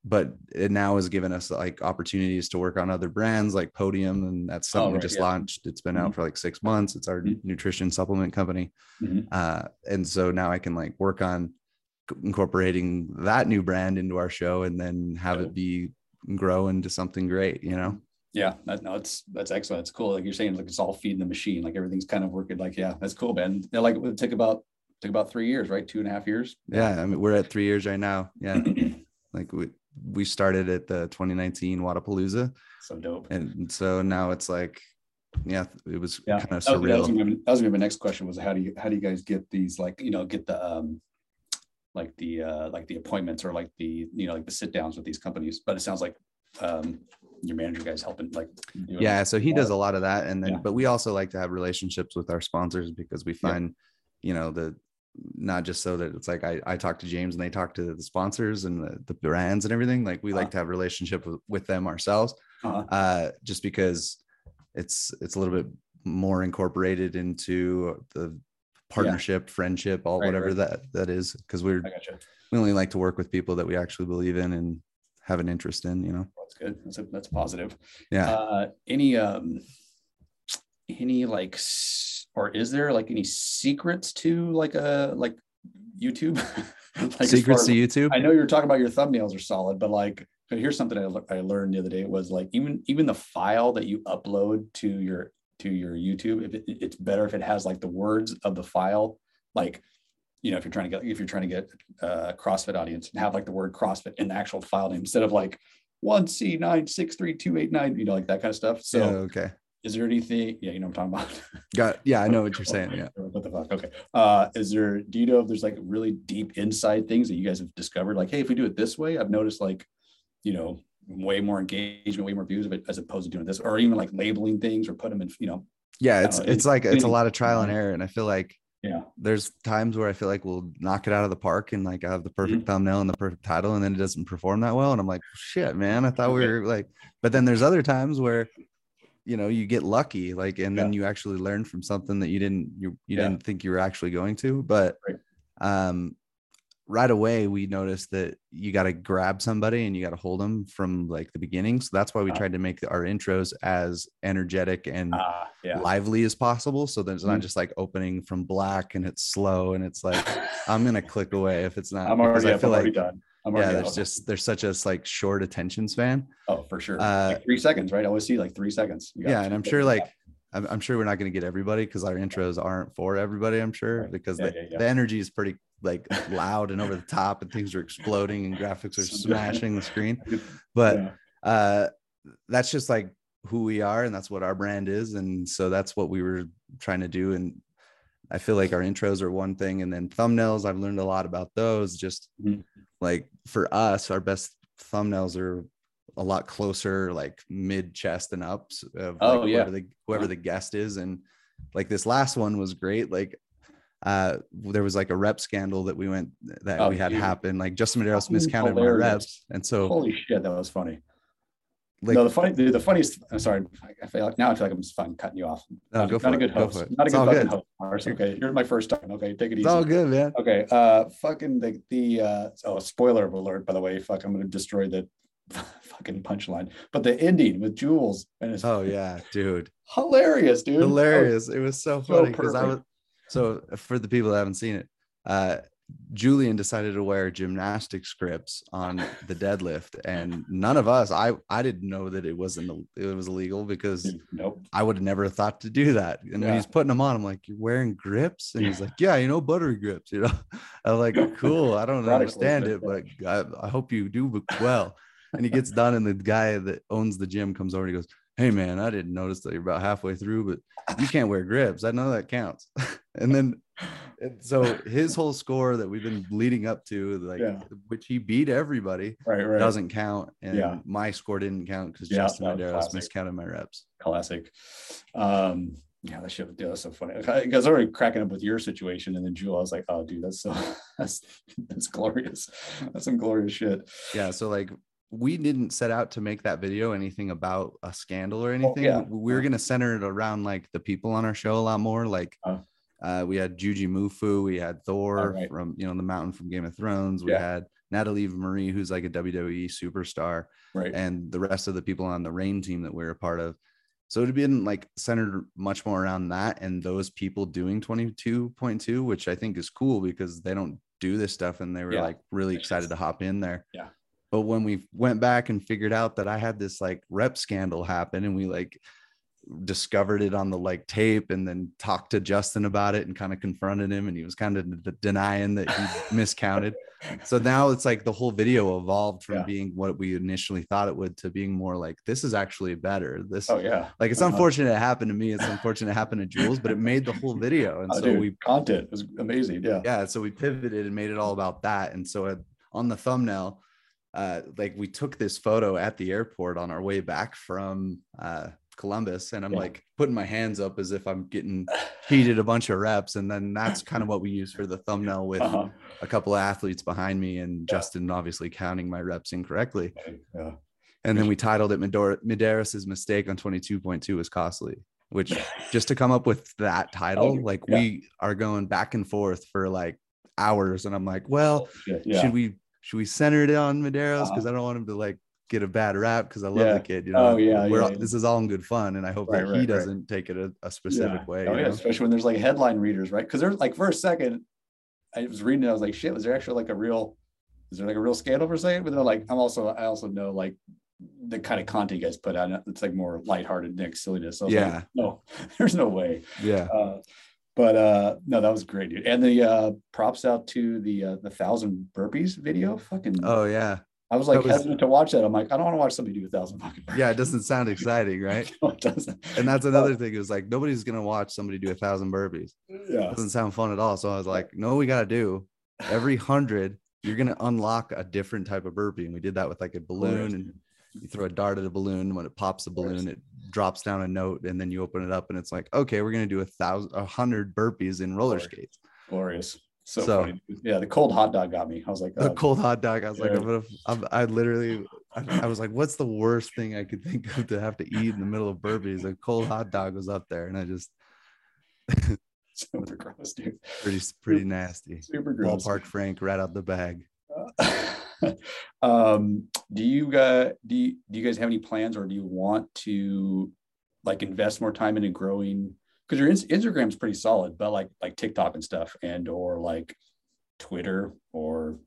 Speaker 2: but it now has given us like opportunities to work on other brands like Podium, and that's something we
Speaker 1: Oh, right,
Speaker 2: just
Speaker 1: yeah.
Speaker 2: launched. It's been out for like six months. It's our
Speaker 1: Mhm.
Speaker 2: nutrition supplement company,
Speaker 1: Mhm.
Speaker 2: uh, and so now I can like work on incorporating that new brand into our show, and then have it be grow into something great. You know?
Speaker 1: Yeah, that, no, it's that's excellent. It's cool. Like you're saying, like it's all feeding the machine. Like everything's kind of working. Like, yeah, that's cool, man. They're like it would take about took about three years, right? Two and a half years.
Speaker 2: Yeah. I mean, we're at three years right now. Yeah. like we we started at the 2019 Wodapalooza.
Speaker 1: so dope.
Speaker 2: and so now it's like yeah it was
Speaker 1: Yeah,
Speaker 2: kind of
Speaker 1: that was, that was
Speaker 2: surreal
Speaker 1: that was gonna be my next question was how do you how do you guys get these like you know get the um like the uh like the appointments or like the you know like the sit downs with these companies but it sounds like um your manager guys helping like doing-
Speaker 2: yeah so he does a lot of that and then
Speaker 1: Yeah.
Speaker 2: but we also like to have relationships with our sponsors because we
Speaker 1: Yeah.
Speaker 2: find you know the not just so that it's like I, I talk to James and they talk to the sponsors and the, the brands and everything like we
Speaker 1: Uh-huh.
Speaker 2: like to have relationship with, with them ourselves
Speaker 1: Uh-huh.
Speaker 2: uh just because it's it's a little bit more incorporated into the partnership friendship all
Speaker 1: Right,
Speaker 2: whatever
Speaker 1: right.
Speaker 2: that that is because we're we only like to work with people that we actually believe in and have an interest in you know
Speaker 1: That's good. That's a, that's positive.
Speaker 2: yeah
Speaker 1: Uh, any um, any like, or is there like any secrets to like a like YouTube? like as
Speaker 2: secrets to youtube
Speaker 1: I know you're talking about your thumbnails are solid, but like, here's something I, I learned the other day It was like even even the file that you upload to your to your YouTube, if it, it's better if it has like the words of the file, like you know if you're trying to get if you're trying to get a CrossFit audience and have like the word CrossFit in the actual file name instead of like one C nine six three two eight nine, you know, like that kind of stuff. So
Speaker 2: yeah, okay
Speaker 1: is there anything? Yeah, you know what I'm talking about.
Speaker 2: got yeah i know what you're saying yeah
Speaker 1: What the fuck? Okay. Uh, is there, do you know if there's like really deep inside things that you guys have discovered? Like, hey, if we do it this way, I've noticed like, you know, way more engagement, way more views of it as opposed to doing this, or even like labeling things or put them in, you know,
Speaker 2: yeah it's it's like it's a lot of trial and error and i feel like
Speaker 1: yeah.
Speaker 2: there's times where i feel like we'll knock it out of the park and like i have the perfect
Speaker 1: Mm-hmm.
Speaker 2: thumbnail and the perfect title and then it doesn't perform that well and i'm like shit man i thought we were like but then there's other times where you know you get lucky like and then you actually learn from something that you didn't you, you
Speaker 1: Yeah.
Speaker 2: didn't think you were actually going to but
Speaker 1: Right.
Speaker 2: um right away we noticed that you got to grab somebody and you got to hold them from like the beginning so that's why we
Speaker 1: Ah.
Speaker 2: tried to make our intros as energetic and
Speaker 1: Ah, yeah.
Speaker 2: lively as possible so that it's not
Speaker 1: Mhm.
Speaker 2: just like opening from black and it's slow and it's like i'm gonna click away if it's not
Speaker 1: I'm already,
Speaker 2: i feel
Speaker 1: I'm already
Speaker 2: like
Speaker 1: done. I'm
Speaker 2: yeah there's
Speaker 1: out.
Speaker 2: just there's such a like short attention span
Speaker 1: oh, for sure.
Speaker 2: uh,
Speaker 1: like three seconds, right? I always see like three seconds. You
Speaker 2: yeah and i'm sure like I'm, I'm sure we're not going to get everybody because our intros aren't for everybody i'm sure
Speaker 1: Right.
Speaker 2: because
Speaker 1: Yeah,
Speaker 2: the,
Speaker 1: yeah, yeah.
Speaker 2: the energy is pretty like loud and over the top and things are exploding and graphics are smashing the screen. But uh that's just like who we are and that's what our brand is. And so that's what we were trying to do. And i feel like our intros are one thing and then thumbnails i've learned a lot about those. Just
Speaker 1: Mhm.
Speaker 2: like for us our best thumbnails are a lot closer like mid chest and ups of
Speaker 1: Oh,
Speaker 2: like
Speaker 1: yeah.
Speaker 2: whoever the whoever the guest is. And like this last one was great. Like uh there was like a rep scandal that we went that
Speaker 1: Oh,
Speaker 2: we had
Speaker 1: dude.
Speaker 2: happen like justin medeiros miscounted my reps and so
Speaker 1: Holy shit, that was funny.
Speaker 2: like
Speaker 1: no, the funny, the, the funniest. I'm sorry. I feel like now I feel like I'm just fucking cutting you off.
Speaker 2: No,
Speaker 1: not,
Speaker 2: go
Speaker 1: not
Speaker 2: for
Speaker 1: a
Speaker 2: it,
Speaker 1: good host. Not a
Speaker 2: It's
Speaker 1: good fucking
Speaker 2: good.
Speaker 1: host. Okay, you're my first time. Okay, take it easy.
Speaker 2: it's all good man
Speaker 1: Okay, uh, fucking the the uh, oh, spoiler alert. By the way, fuck, I'm gonna destroy the fucking punchline. But the ending with Jules and it's
Speaker 2: Oh yeah, dude.
Speaker 1: hilarious, dude.
Speaker 2: Hilarious. It was so
Speaker 1: So
Speaker 2: funny because I was. So for the people that haven't seen it, uh Julian decided to wear gymnastic scripts on the deadlift, and none of us, I I didn't know that it wasn't it was illegal because
Speaker 1: Nope.
Speaker 2: I would have never thought to do that. And when he's putting them on, I'm like, "You're wearing grips?" And he's like, "Yeah, you know, buttery grips." You know, I'm like, "Cool, I don't understand it, but I, I hope you do well." And he gets done, and the guy that owns the gym comes over and he goes, "Hey, man, I didn't notice that you're about halfway through, but you can't wear grips. I know that counts." and then, and so his whole score that we've been leading up to, like,
Speaker 1: Yeah.
Speaker 2: which he beat everybody,
Speaker 1: Right, right.
Speaker 2: doesn't count, and
Speaker 1: Yeah.
Speaker 2: my score didn't count because
Speaker 1: Yeah,
Speaker 2: Justin
Speaker 1: was
Speaker 2: Medeiros miscounted my reps.
Speaker 1: classic. Um, yeah, that shit that's so funny. I I was already cracking up with your situation, and then Jules, I was like, "Oh, dude, that's so that's that's glorious. That's some glorious shit."
Speaker 2: Yeah, so like we didn't set out to make that video anything about a scandal or anything.
Speaker 1: yeah.
Speaker 2: We were gonna center it around like the people on our show a lot more. Like
Speaker 1: Uh.
Speaker 2: uh, we had Jujimufu, we had Thor
Speaker 1: right.
Speaker 2: from you know the mountain from Game of Thrones, we
Speaker 1: Yeah.
Speaker 2: had Natalie Marie, who's like a WWE superstar,
Speaker 1: Right.
Speaker 2: and the rest of the people on the rain team that we were a part of. So it had been like centered much more around that and those people doing 22.2, which I think is cool because they don't do this stuff and they were
Speaker 1: Yeah.
Speaker 2: like really excited to hop in there.
Speaker 1: Yeah.
Speaker 2: But when we went back and figured out that I had this like rep scandal happen and we like discovered it on the like tape and then talked to Justin about it and kind of confronted him and he was kind of d- denying that he miscounted. So now it's like the whole video evolved from
Speaker 1: Yeah.
Speaker 2: being what we initially thought it would to being more like this is actually better. This
Speaker 1: Oh yeah.
Speaker 2: like it's
Speaker 1: Uh-huh.
Speaker 2: unfortunate it happened to me. It's unfortunate it happened to Jules, but it made the whole video. And
Speaker 1: Oh,
Speaker 2: so
Speaker 1: dude,
Speaker 2: we
Speaker 1: content was amazing. Yeah.
Speaker 2: yeah so we pivoted and made it all about that and so on the thumbnail uh like we took this photo at the airport on our way back from uh columbus and i'm
Speaker 1: Yeah.
Speaker 2: like putting my hands up as if i'm getting heated a bunch of reps and then that's kind of what we use for the thumbnail with
Speaker 1: Uh-huh.
Speaker 2: a couple of athletes behind me and
Speaker 1: Yeah.
Speaker 2: justin obviously counting my reps incorrectly
Speaker 1: Yeah.
Speaker 2: and then we titled it Medeiros' mistake on 22.2 was costly which just to come up with that title like
Speaker 1: Yeah.
Speaker 2: we are going back and forth for like hours and i'm like well
Speaker 1: Shit, Yeah.
Speaker 2: should we should we center it on
Speaker 1: Uh-huh.
Speaker 2: because I don't want him to like get a bad rap because I love
Speaker 1: Yeah.
Speaker 2: the kid. You know,
Speaker 1: Oh, yeah,
Speaker 2: We're
Speaker 1: yeah,
Speaker 2: all-
Speaker 1: yeah.
Speaker 2: this is all in good fun, and I hope
Speaker 1: Right,
Speaker 2: that he
Speaker 1: right.
Speaker 2: doesn't take it a, a specific
Speaker 1: yeah.
Speaker 2: way.
Speaker 1: Oh,
Speaker 2: you
Speaker 1: yeah,
Speaker 2: know?
Speaker 1: especially when there's like headline readers, right? Because there's like for a second, I was reading it, I was like, shit, was there actually like a real, is there like a real scandal for saying? But then like, I'm also, I also know like the kind of content you guys put out, it's like more lighthearted, Nick silliness. So I was like,
Speaker 2: Yeah.
Speaker 1: no, there's no way.
Speaker 2: Yeah,
Speaker 1: Uh, but uh no, that was great, dude. And the uh props out to the uh the thousand burpees video. Fucking
Speaker 2: Oh yeah,
Speaker 1: I was like
Speaker 2: was-
Speaker 1: hesitant to watch that. I'm like, I don't want to watch somebody do a thousand fucking burpees.
Speaker 2: yeah. It doesn't sound exciting, right?
Speaker 1: No, it doesn't.
Speaker 2: And that's another thing. It was like nobody's gonna watch somebody do a thousand burpees.
Speaker 1: yeah.
Speaker 2: doesn't sound fun at all. So I was like, no, we gotta do every hundred. You're gonna unlock a different type of burpee, and we did that with like a balloon, and you throw a dart at a balloon. When it pops the balloon, it drops down a note, and then you open it up, and it's like, okay, we're gonna do a thousand, a hundred burpees in roller
Speaker 1: course.
Speaker 2: skates.
Speaker 1: glorious. So,
Speaker 2: So-
Speaker 1: Yeah, the cold hot dog got me. I was like,
Speaker 2: A
Speaker 1: oh,
Speaker 2: cold hot dog. I was like, I'm gonna, I'm, I literally, I, I was like, what's the worst thing I could think of to have to eat in the middle of burpees? A cold hot dog was up there, and I just
Speaker 1: super gross, dude.
Speaker 2: pretty, pretty nasty.
Speaker 1: Super gross.
Speaker 2: Ballpark Frank right out the bag.
Speaker 1: Uh, um, do you guys do you, do you guys have any plans, or do you want to like invest more time into growing? Because your Ins- Instagram's pretty solid, but like like TikTok and stuff, and or like Twitter or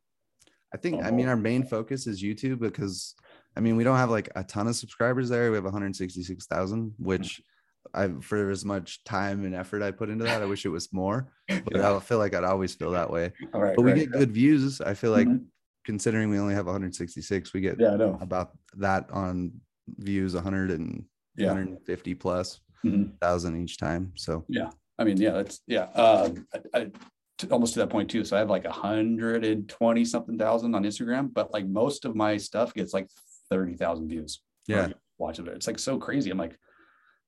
Speaker 2: I think I mean our main focus is YouTube because I mean we don't have like a ton of subscribers there. We have 166,000, which I for as much time and effort I put into that, I wish it was more. But I feel like I'd always feel that way.
Speaker 1: all right,
Speaker 2: But we
Speaker 1: right,
Speaker 2: get good views. I feel like
Speaker 1: Mhm.
Speaker 2: Considering we only have 166, we get
Speaker 1: Yeah, I know.
Speaker 2: about that on views 100 and
Speaker 1: Yeah.
Speaker 2: 150 plus
Speaker 1: Mhm.
Speaker 2: thousand each time. So yeah,
Speaker 1: I mean, yeah, that's yeah. Um, I, I t- almost to that point too. So I have like a hundred and twenty something thousand on Instagram, but like most of my stuff gets like thirty thousand views.
Speaker 2: yeah.
Speaker 1: watch it. It's like so crazy. I'm like,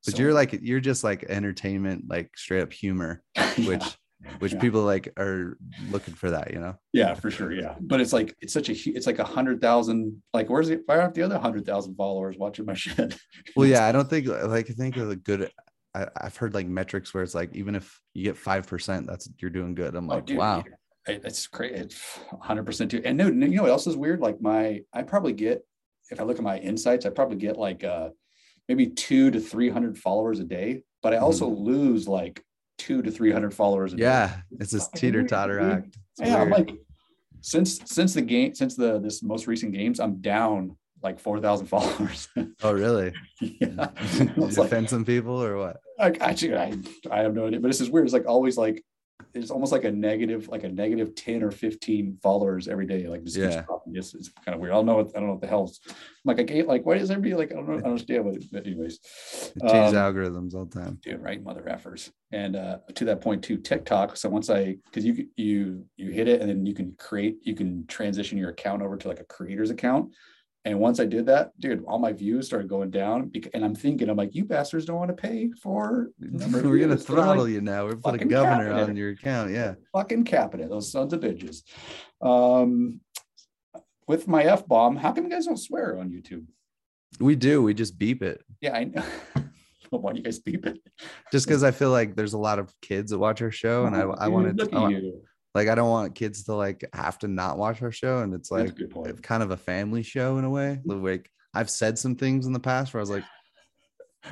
Speaker 2: But
Speaker 1: so-
Speaker 2: you're like you're just like entertainment, like straight up humor, which which
Speaker 1: Yeah.
Speaker 2: people like are looking for that, you know.
Speaker 1: yeah, for sure, yeah. But it's like it's such a it's like a hundred thousand. Like, where's it? Why aren't the other hundred thousand followers watching my shit?
Speaker 2: Well, yeah, I don't think like I think of a good. I, I've heard like metrics where it's like even if you get five percent, that's you're doing good. I'm
Speaker 1: Oh,
Speaker 2: like,
Speaker 1: dude,
Speaker 2: wow.
Speaker 1: it- it's great. It's 100 percent too. And no, you know what else is weird? Like my, I probably get if I look at my insights, I probably get like uh maybe two to three hundred followers a day, but I also
Speaker 2: Mm-hmm.
Speaker 1: lose like two to three hundred followers. a day.
Speaker 2: Yeah, it's this teeter totter act. It's
Speaker 1: yeah, I'm like, since since the game, since the this most recent games, I'm down like four thousand followers.
Speaker 2: oh, really?
Speaker 1: yeah,
Speaker 2: Did you
Speaker 1: like,
Speaker 2: offend some people or what?
Speaker 1: like actually, I I have no idea, but it's just weird. It's like always like it's almost like a negative, like a negative ten or fifteen followers every day. Like just
Speaker 2: Yeah.
Speaker 1: It's, it's kind of weird. I don't know. What, I don't know what the hell's I'm like. I can't like. Why does everybody like? I don't know. I don't understand. But, but anyways,
Speaker 2: It changes
Speaker 1: um,
Speaker 2: algorithms all the time.
Speaker 1: dude right mother effers and uh to that point too tiktok so once i because you you you hit it and then you can create you can transition your account over to like a creator's account and once i did that dude all my views started going down and i'm thinking i'm like you bastards don't want to pay for number
Speaker 2: We're gonna
Speaker 1: views." They're like,
Speaker 2: throttle you now. We're put a governor on your account. Yeah.
Speaker 1: fucking capping it those sons of bitches um with my f-bomb how come you guys don't swear on youtube
Speaker 2: We do. We just beep it.
Speaker 1: yeah i know why do you guys beep it
Speaker 2: Just because I feel like there's a lot of kids that watch our show, and I, I wanted
Speaker 1: look
Speaker 2: to, I want-. Like I don't want kids to like have to not watch our show, and it's like kind of a family show in a way. Like I've said some things in the past where I was like,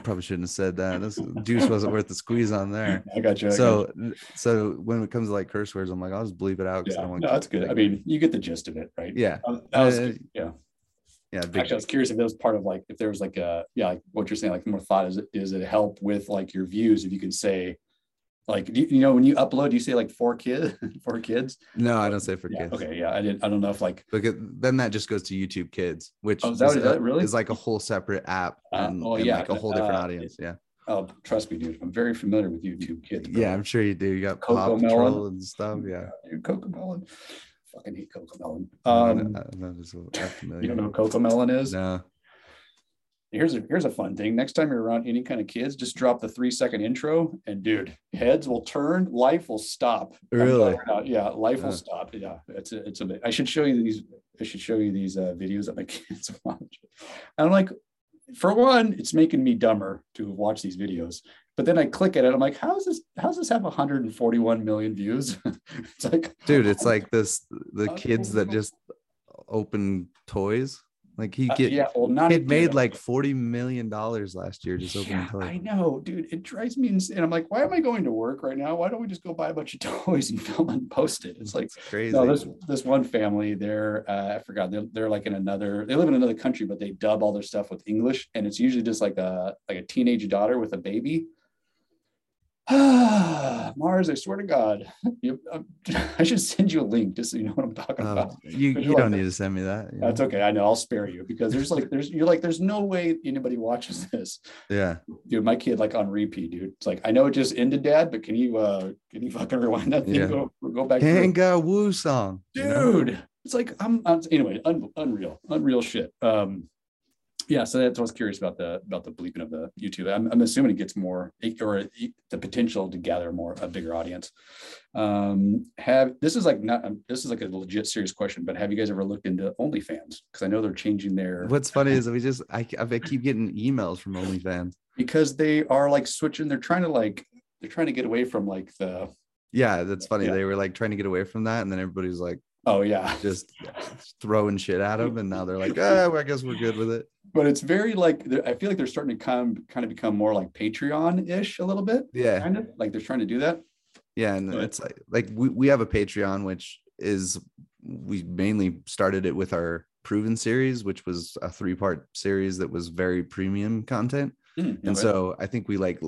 Speaker 2: probably shouldn't have said that. This juice wasn't worth the squeeze on there.
Speaker 1: I got you. I got you.
Speaker 2: So, so when it comes to like curse words, I'm like, I'll just bleep it out.
Speaker 1: yeah,
Speaker 2: don't want
Speaker 1: no, that's good.
Speaker 2: like-
Speaker 1: I mean, you get the gist of it, right?
Speaker 2: yeah,
Speaker 1: I was,
Speaker 2: Uh,
Speaker 1: yeah.
Speaker 2: yeah,
Speaker 1: Actually, I was curious if that was part of like if there was like a yeah, like what you're saying, like more thought is it is it help with like your views if you can say like do you, you know when you upload, do you say like four kids, four kids?
Speaker 2: no, I don't say for
Speaker 1: Yeah.
Speaker 2: kids.
Speaker 1: Okay. Yeah. I didn't. I don't know if like
Speaker 2: Because then that just goes to YouTube Kids, which
Speaker 1: Oh, is that is that really?
Speaker 2: is like a whole separate app
Speaker 1: Uh,
Speaker 2: and,
Speaker 1: oh,
Speaker 2: and
Speaker 1: yeah,
Speaker 2: like a whole different
Speaker 1: uh,
Speaker 2: audience. Yeah,
Speaker 1: oh trust me, dude, I'm very familiar with YouTube Kids. bro.
Speaker 2: yeah, I'm sure you do. You got Cocomelon. And stuff. Yeah,
Speaker 1: Dude, Cocomelon. Fucking hate Cocomelon.
Speaker 2: um, as well- I'm familiar.
Speaker 1: you don't know what Cocomelon is?
Speaker 2: No,
Speaker 1: here's a here's a fun thing. Next time you're around any kind of kids, just drop the three second intro, and dude, heads will turn, life will stop.
Speaker 2: Really?
Speaker 1: yeah, life will stop. Yeah, it's a, it's a bit. I should show you these. I should show you these uh, videos that my kids watch. And I'm like, for one, it's making me dumber to watch these videos. But then I click at it, I'm like, how's this? How's this have 141 million views? it's like,
Speaker 2: dude, it's like this. The kids that just open toys. Like he
Speaker 1: uh,
Speaker 2: get
Speaker 1: yeah, well, not
Speaker 2: kid made like forty million dollars last year just opening
Speaker 1: Yeah,
Speaker 2: toys.
Speaker 1: I know, dude. It drives me insane. I'm like, why am I going to work right now? Why don't we just go buy a bunch of toys and film and post it? It's like,
Speaker 2: It's crazy.
Speaker 1: no, this this one family, they're uh, I forgot, they're, they're like in another, they live in another country, but they dub all their stuff with English, and it's usually just like a like a teenage daughter with a baby. Mars, I swear to God, you, um, I should send you a link just so you know what I'm talking
Speaker 2: Uh,
Speaker 1: about.
Speaker 2: you you don't need to send me that. you
Speaker 1: That's okay. I know. I'll spare you because there's like there's you're like there's no way anybody watches this
Speaker 2: Yeah.
Speaker 1: dude, my kid like on repeat, dude. It's like I know it just ended, Dad, but can you uh can you fucking rewind that thing?
Speaker 2: Yeah.
Speaker 1: Go go back?
Speaker 2: Kanga Woo song. you know?
Speaker 1: dude. It's like I'm, I'm anyway, un, unreal, unreal shit. Um, yeah. So that's what I was curious about the about the bleeping of the YouTube. I'm, I'm assuming it gets more or the potential to gather more a bigger audience. Um, have this is like not this is like a legit serious question, but have you guys ever looked into OnlyFans? Because I know they're changing their
Speaker 2: What's funny is we just I, I keep getting emails from OnlyFans.
Speaker 1: because they are like switching. They're trying to like they're trying to get away from like the
Speaker 2: Yeah, that's funny.
Speaker 1: Yeah.
Speaker 2: They were like trying to get away from that, and then everybody's like
Speaker 1: oh yeah
Speaker 2: just throwing shit at them, and now they're like, well, I guess we're good with it.
Speaker 1: But it's very like I feel like they're starting to come kind of become more like Patreon ish a little bit,
Speaker 2: Yeah,
Speaker 1: kind of like they're trying to do that.
Speaker 2: yeah, and
Speaker 1: But-
Speaker 2: it's like like we, we have a Patreon, which is we mainly started it with our proven series, which was a three part series that was very premium content.
Speaker 1: Mm,
Speaker 2: And so I think we like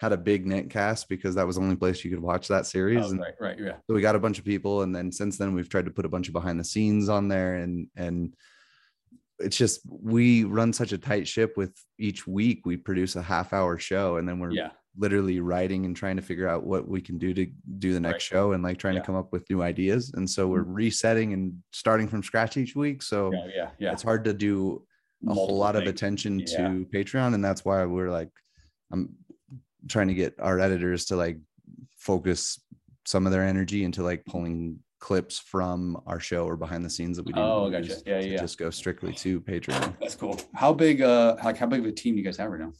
Speaker 2: had a big net cast because that was the only place you could watch that series.
Speaker 1: Oh, right, right, yeah,
Speaker 2: so we got a bunch of people and then since then we've tried to put a bunch of behind the scenes on there and and it's just we run such a tight ship with each week we produce a half hour show and then we're
Speaker 1: yeah,
Speaker 2: literally writing and trying to figure out what we can do to do the next
Speaker 1: Right.
Speaker 2: show and like trying
Speaker 1: Yeah. Mm-hmm.
Speaker 2: to come up with new ideas and so we're resetting and starting from scratch each week so
Speaker 1: yeah, yeah, yeah.
Speaker 2: it's hard to do a whole
Speaker 1: Multiple
Speaker 2: lot of
Speaker 1: things.
Speaker 2: attention
Speaker 1: Yeah.
Speaker 2: to Patreon, and that's why we're like, I'm trying to get our editors to like focus some of their energy into like pulling clips from our show or behind the scenes that we do.
Speaker 1: Oh, gotcha. Yeah, yeah.
Speaker 2: Just go strictly to Patreon.
Speaker 1: That's cool. How big, uh, like how big of a team do you guys have right now?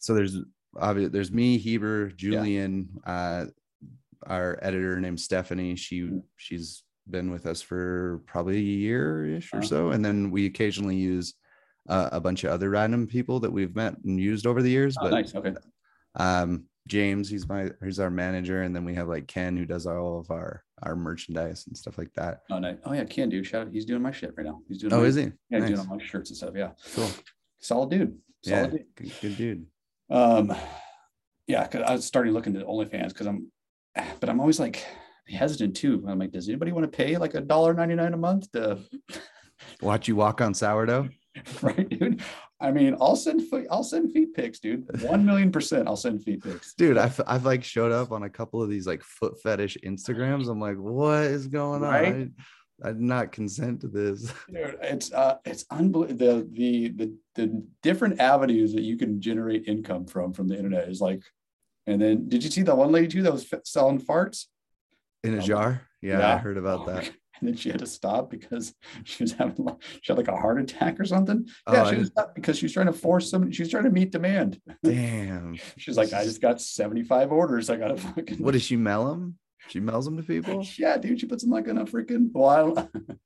Speaker 2: So there's obviously there's me, Heber, Julian, uh, our editor named Stephanie. She she's been with us for probably a year ish or
Speaker 1: Uh-huh.
Speaker 2: so, and then we occasionally use uh, a bunch of other random people that we've met and used over the years.
Speaker 1: Oh,
Speaker 2: But
Speaker 1: nice. Okay.
Speaker 2: um James, he's my he's our manager, and then we have like Ken who does all of our our merchandise and stuff like that.
Speaker 1: Oh, no. oh yeah, Ken, dude. Shout out. He's doing my shit right now. He's doing.
Speaker 2: Oh,
Speaker 1: my,
Speaker 2: is he?
Speaker 1: Yeah,
Speaker 2: Nice.
Speaker 1: doing all my shirts and stuff. Yeah,
Speaker 2: Cool.
Speaker 1: solid dude.
Speaker 2: Yeah,
Speaker 1: dude.
Speaker 2: good, good dude.
Speaker 1: Um, yeah, because I was starting looking at OnlyFans because I'm, but I'm always like hesitant too. I'm like, does anybody want to pay like a dollar ninety nine a month to,
Speaker 2: Watch you walk on sourdough.
Speaker 1: right, dude? I mean, I'll send I'll send feet pics, dude. One million percent, I'll send feet pics.
Speaker 2: Dude, I've, I've like showed up on a couple of these like foot fetish Instagrams. I'm like, what is going on?
Speaker 1: Right?
Speaker 2: I, I did not consent to this.
Speaker 1: Dude, it's uh, it's unbelievable. The, the the the different avenues that you can generate income from from the internet is like, and then did you see that one lady too that was selling farts?
Speaker 2: In a
Speaker 1: Um,
Speaker 2: jar? Yeah, I heard about
Speaker 1: Oh,
Speaker 2: that.
Speaker 1: And then she had to stop because she was having like she had like a heart attack or something.
Speaker 2: Oh,
Speaker 1: Yeah,
Speaker 2: I
Speaker 1: she was stopped because she was trying to force some. She was trying to meet demand.
Speaker 2: Damn.
Speaker 1: She's like, I just got seventy five orders. I gotta fucking.
Speaker 2: What does she mail them? She mails them to people?
Speaker 1: Yeah, dude, she puts them like in a freaking. Well, I don't,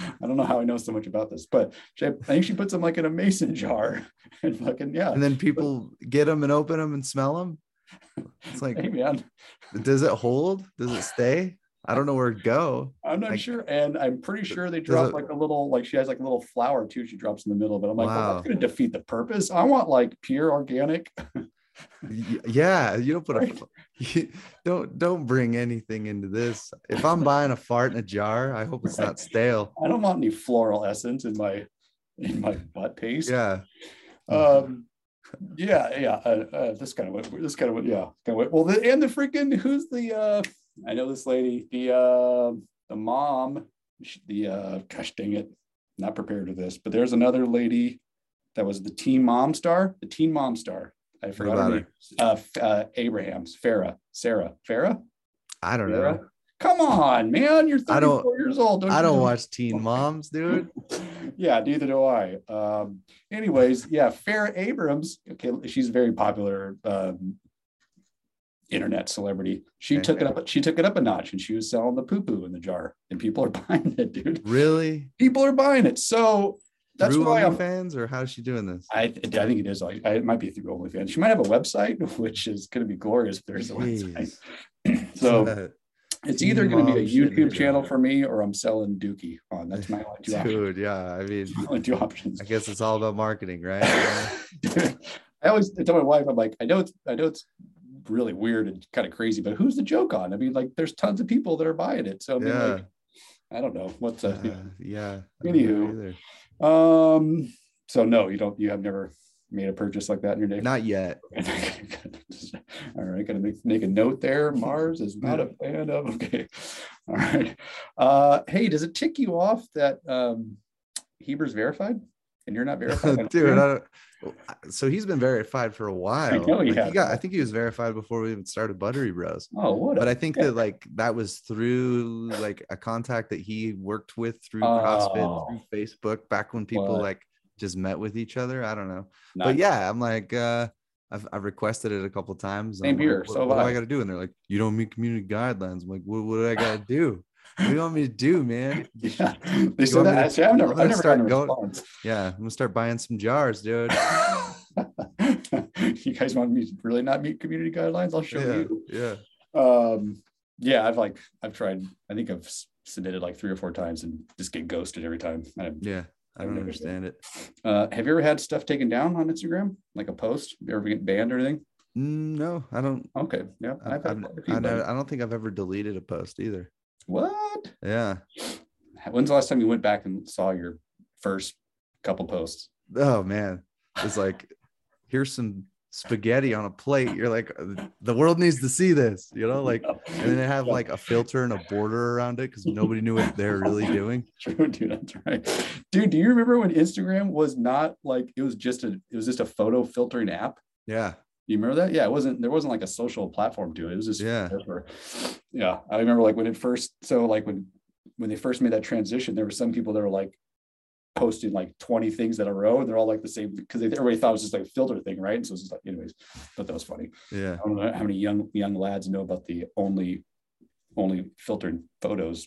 Speaker 1: I don't know how I know so much about this, but she, I think she puts them like in a mason jar and fucking yeah.
Speaker 2: And then people get them and open them and smell them. It's like,
Speaker 1: Hey man,
Speaker 2: does it hold? Does it stay? I don't know where it go.
Speaker 1: I'm not
Speaker 2: Like-
Speaker 1: sure, and I'm pretty sure they drop
Speaker 2: it-
Speaker 1: like a little, like she has like a little flower too. She drops in the middle, but I'm like, well,
Speaker 2: Wow.
Speaker 1: that's gonna defeat the purpose. I want like pure organic.
Speaker 2: Yeah, you don't put a you don't don't bring anything into this. If I'm buying a fart in a jar, I hope it's
Speaker 1: Right.
Speaker 2: not stale.
Speaker 1: I don't want any floral essence in my in my butt paste.
Speaker 2: Yeah.
Speaker 1: Um, yeah, yeah. Uh, uh, this kind of what this kind of what, yeah. Kind of well, the, and the freaking who's the uh, I know this lady, the uh, the mom, the uh, gosh dang it, not prepared for this, but there's another lady that was the teen mom star, the teen mom star. I forgot her
Speaker 2: about
Speaker 1: name. Uh, uh, Abraham's Farah, Sarah, Farah.
Speaker 2: I don't
Speaker 1: Farah?
Speaker 2: know.
Speaker 1: Come on, man, you're
Speaker 2: I don't-
Speaker 1: 34 years old.
Speaker 2: Don't
Speaker 1: I
Speaker 2: don't
Speaker 1: know?
Speaker 2: watch Teen Moms, dude.
Speaker 1: yeah, neither do I. Um, anyways, yeah, Farrah Abrams. Okay, she's a very popular um, internet celebrity. She took it up. She took it up a notch, and she was selling the poo poo in the jar, and people are buying it, dude.
Speaker 2: Really?
Speaker 1: People are buying it. So that's
Speaker 2: Through
Speaker 1: why I'm.
Speaker 2: OnlyFans or how's she doing this?
Speaker 1: I, I think it is. I, I, it might be through OnlyFans. She might have a website, which is going to be glorious if there's a website. So it's either going to be a
Speaker 2: mom shit in
Speaker 1: YouTube channel for me, or I'm selling Dookie on. That's my only two options.
Speaker 2: dude, yeah. I mean,
Speaker 1: Only two options.
Speaker 2: I guess it's all about marketing, right?
Speaker 1: I always tell my wife, I'm like, I know it's, I know it's really weird and kind of crazy, but who's the joke on? I mean, like, there's tons of people that are buying it. So I mean,
Speaker 2: Yeah.
Speaker 1: like, I don't know what's
Speaker 2: Uh,
Speaker 1: uh,
Speaker 2: yeah. I don't know
Speaker 1: Anywho. um. So no, you don't. You have never made a purchase like that in your day.
Speaker 2: Not yet.
Speaker 1: All right, gotta make, make a note there. Mars is not a fan of. Okay. All right. Uh, hey, does it tick you off that um, Heber's verified and you're not verified?
Speaker 2: dude. I so he's been verified for a while.
Speaker 1: know he
Speaker 2: Like,
Speaker 1: has.
Speaker 2: got, I think he was verified before we even started Buttery Bros.
Speaker 1: oh, what?
Speaker 2: But I think that like that was through like a contact that he worked with through CrossFit,
Speaker 1: Oh.
Speaker 2: through Facebook, back when people
Speaker 1: What?
Speaker 2: like just met with each other. I don't know.
Speaker 1: not-
Speaker 2: but yeah, I'm like, uh, I've, I've requested it a couple times.
Speaker 1: Same
Speaker 2: I'm like,
Speaker 1: here,
Speaker 2: What,
Speaker 1: so
Speaker 2: what do
Speaker 1: I."
Speaker 2: I got to do? And they're like, you don't meet community guidelines. I'm like, what, what do I got to do? What do you want me to do, man?
Speaker 1: Yeah, they said that.
Speaker 2: to-
Speaker 1: I've never,
Speaker 2: I'm
Speaker 1: I've
Speaker 2: gonna
Speaker 1: never
Speaker 2: start going-
Speaker 1: response.
Speaker 2: Yeah, I'm gonna start buying some jars, dude.
Speaker 1: you guys want me to really not meet community guidelines? I'll show
Speaker 2: Yeah,
Speaker 1: you.
Speaker 2: yeah.
Speaker 1: Um, yeah, I've like I've tried. I think I've submitted like three or four times and just get ghosted every time. I,
Speaker 2: Yeah, I
Speaker 1: I've
Speaker 2: don't understand it.
Speaker 1: uh, have you ever had stuff taken down on Instagram, like a post? You ever get banned or anything?
Speaker 2: Mm, No, I don't.
Speaker 1: Okay, yeah, I've
Speaker 2: I've,
Speaker 1: quite a few,
Speaker 2: I,
Speaker 1: but-
Speaker 2: don't- I don't think I've ever deleted a post either.
Speaker 1: What?
Speaker 2: Yeah.
Speaker 1: When's the last time you went back and saw your first couple posts?
Speaker 2: Oh man, it's like here's some spaghetti on a plate. You're like, the world needs to see this, you know, like, and then they have like a filter and a border around it because nobody knew what they're really doing.
Speaker 1: True, dude. That's right. Dude, do you remember when Instagram was not like it was just a it was just a photo filtering app?
Speaker 2: Yeah,
Speaker 1: you remember that? Yeah, it wasn't there wasn't like a social platform to it. It was just
Speaker 2: Yeah.
Speaker 1: yeah. I remember like when it first so like when when they first made that transition, there were some people that were like posting like 20 things in a row and they're all like the same because everybody thought it was just like a filter thing, right? And so it's just like, anyways, but that was funny.
Speaker 2: yeah.
Speaker 1: I don't know how many young young lads know about the only only filtered photos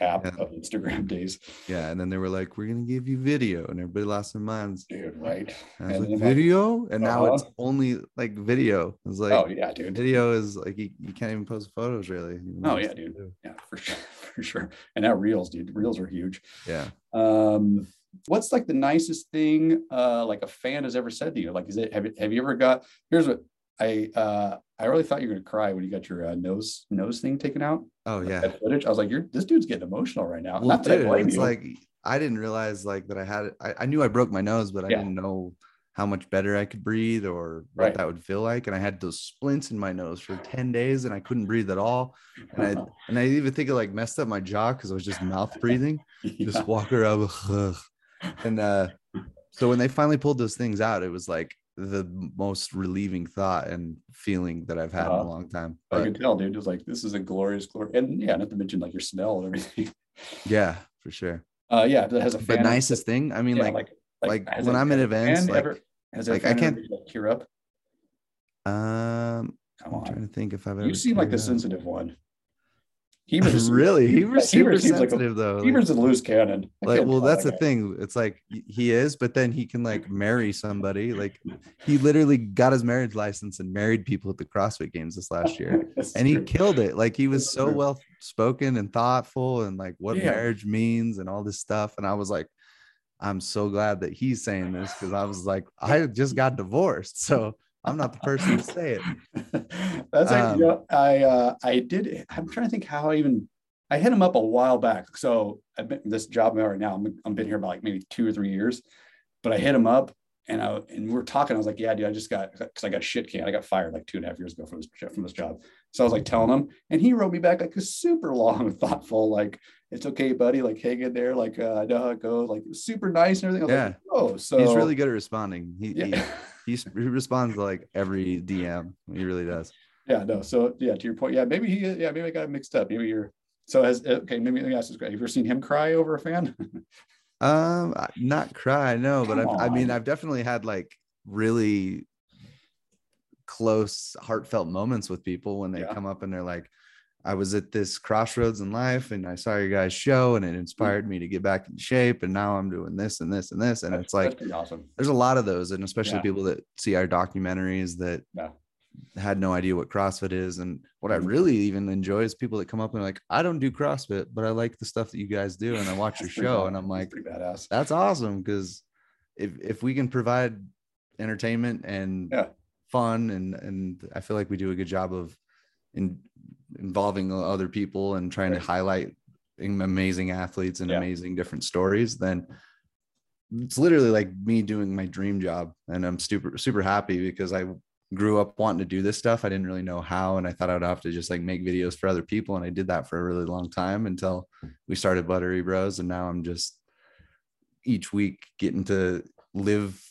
Speaker 1: app
Speaker 2: Yeah.
Speaker 1: of Instagram days,
Speaker 2: Yeah, and then they were like, "We're gonna give you video," and everybody lost their minds.
Speaker 1: dude. Right?
Speaker 2: And
Speaker 1: And
Speaker 2: like, "Video?" And now it's
Speaker 1: Uh-huh.
Speaker 2: only like video. It's like
Speaker 1: oh yeah, dude.
Speaker 2: video is like you, you can't even post photos really.
Speaker 1: Oh, yeah, dude.
Speaker 2: video.
Speaker 1: Yeah, for sure, for sure. And now reels, dude. Reels are huge.
Speaker 2: Yeah.
Speaker 1: Um, what's like the nicest thing uh like a fan has ever said to you? Like, is it have you have you ever got? Here's what I uh I really thought you were gonna cry when you got your uh, nose nose thing taken out.
Speaker 2: Oh yeah.
Speaker 1: that footage. I was like, you're this dude's getting emotional right now.
Speaker 2: Well,
Speaker 1: Not that I blame
Speaker 2: it's
Speaker 1: you.
Speaker 2: like I didn't realize like that I had it. I, I knew I broke my nose, but I
Speaker 1: Yeah.
Speaker 2: didn't know how much better I could breathe or what
Speaker 1: Right.
Speaker 2: that would feel like. And I had those splints in my nose for 10 days and I couldn't breathe at all. And I and I even think it like messed up my jaw because I was just mouth breathing.
Speaker 1: Yeah.
Speaker 2: Just walk around and uh so when they finally pulled those things out, it was like the most relieving thought and feeling that I've had in
Speaker 1: Uh-huh.
Speaker 2: a long time.
Speaker 1: I can tell, dude. It was like this is a glorious glory, and yeah, not to mention like your smell and everything.
Speaker 2: yeah, for sure.
Speaker 1: Uh, yeah, that has a
Speaker 2: The
Speaker 1: fan.
Speaker 2: nicest thing, I mean,
Speaker 1: yeah,
Speaker 2: like,
Speaker 1: like,
Speaker 2: like, when I'm at events, like-
Speaker 1: ever- has
Speaker 2: like, I can't-
Speaker 1: like, tear up.
Speaker 2: um
Speaker 1: Come
Speaker 2: I'm trying to think if I've ever
Speaker 1: you seem like the sensitive one. Heber's
Speaker 2: really he was super
Speaker 1: Heber seems like a-
Speaker 2: sensitive though like-
Speaker 1: Heber's a loose cannon. I
Speaker 2: like well that's the
Speaker 1: guy.
Speaker 2: thing it's like he is but then he can like marry somebody like he literally got his marriage license and married people at the crossfit games this last year and he killed it like he was
Speaker 1: That's
Speaker 2: so
Speaker 1: true.
Speaker 2: well spoken and thoughtful and like what
Speaker 1: Yeah.
Speaker 2: marriage means and all this stuff and i was like i'm so glad that he's saying this because i was like i just got divorced so i'm not the person to say it
Speaker 1: That's like,
Speaker 2: Um,
Speaker 1: you know, I uh, I did. I'm trying to think how I even I hit him up a while back. So I've been this job right now. I'm I'm been here about like maybe two or three years, but I hit him up and I and we we're talking. I was like, yeah, dude, I just got because I got shit canned. I got fired like two and a half years ago from this from this job. So I was like telling him, and he wrote me back like a super long, thoughtful, like it's okay, buddy. Like hang in there. Like uh, I know how it goes. Like super nice and everything. I was like, oh, so
Speaker 2: he's really good at responding he, he,
Speaker 1: yeah.
Speaker 2: he, s- he responds to like every dm he really does
Speaker 1: Yeah, no. So yeah, to your point, yeah, maybe he, yeah, maybe I got it mixed up. Maybe you're. So has okay, maybe let me ask this: Have you ever seen him cry over a fan?
Speaker 2: Um, not cry, no, but I've,
Speaker 1: Come
Speaker 2: I mean. I've definitely had like really close, heartfelt moments with people when they
Speaker 1: Yeah.
Speaker 2: come up and they're like, I was at this crossroads in life and I saw your guys' show and it inspired me to get back in shape. And now I'm doing this and this and this. And
Speaker 1: That's-
Speaker 2: it's like,
Speaker 1: that's awesome.
Speaker 2: there's a lot of those, and especially
Speaker 1: Yeah.
Speaker 2: people that see our documentaries that
Speaker 1: Yeah.
Speaker 2: had no idea what CrossFit is. And what I
Speaker 1: Mhm.
Speaker 2: really even enjoy is people that come up and are like, I don't do CrossFit, but I like the stuff that you guys do. And I watch your show and I'm like,
Speaker 1: badass.
Speaker 2: that's awesome because if if we can provide entertainment and
Speaker 1: Yeah.
Speaker 2: fun and and I feel like we do a good job of in involving other people and trying
Speaker 1: Right.
Speaker 2: to highlight amazing athletes and
Speaker 1: Yeah.
Speaker 2: amazing different stories then it's literally like me doing my dream job and I'm super super happy because I grew up wanting to do this stuff I didn't really know how and I thought I'd have to just like make videos for other people and I did that for a really long time until we started Buttery Bros and now I'm just each week getting to live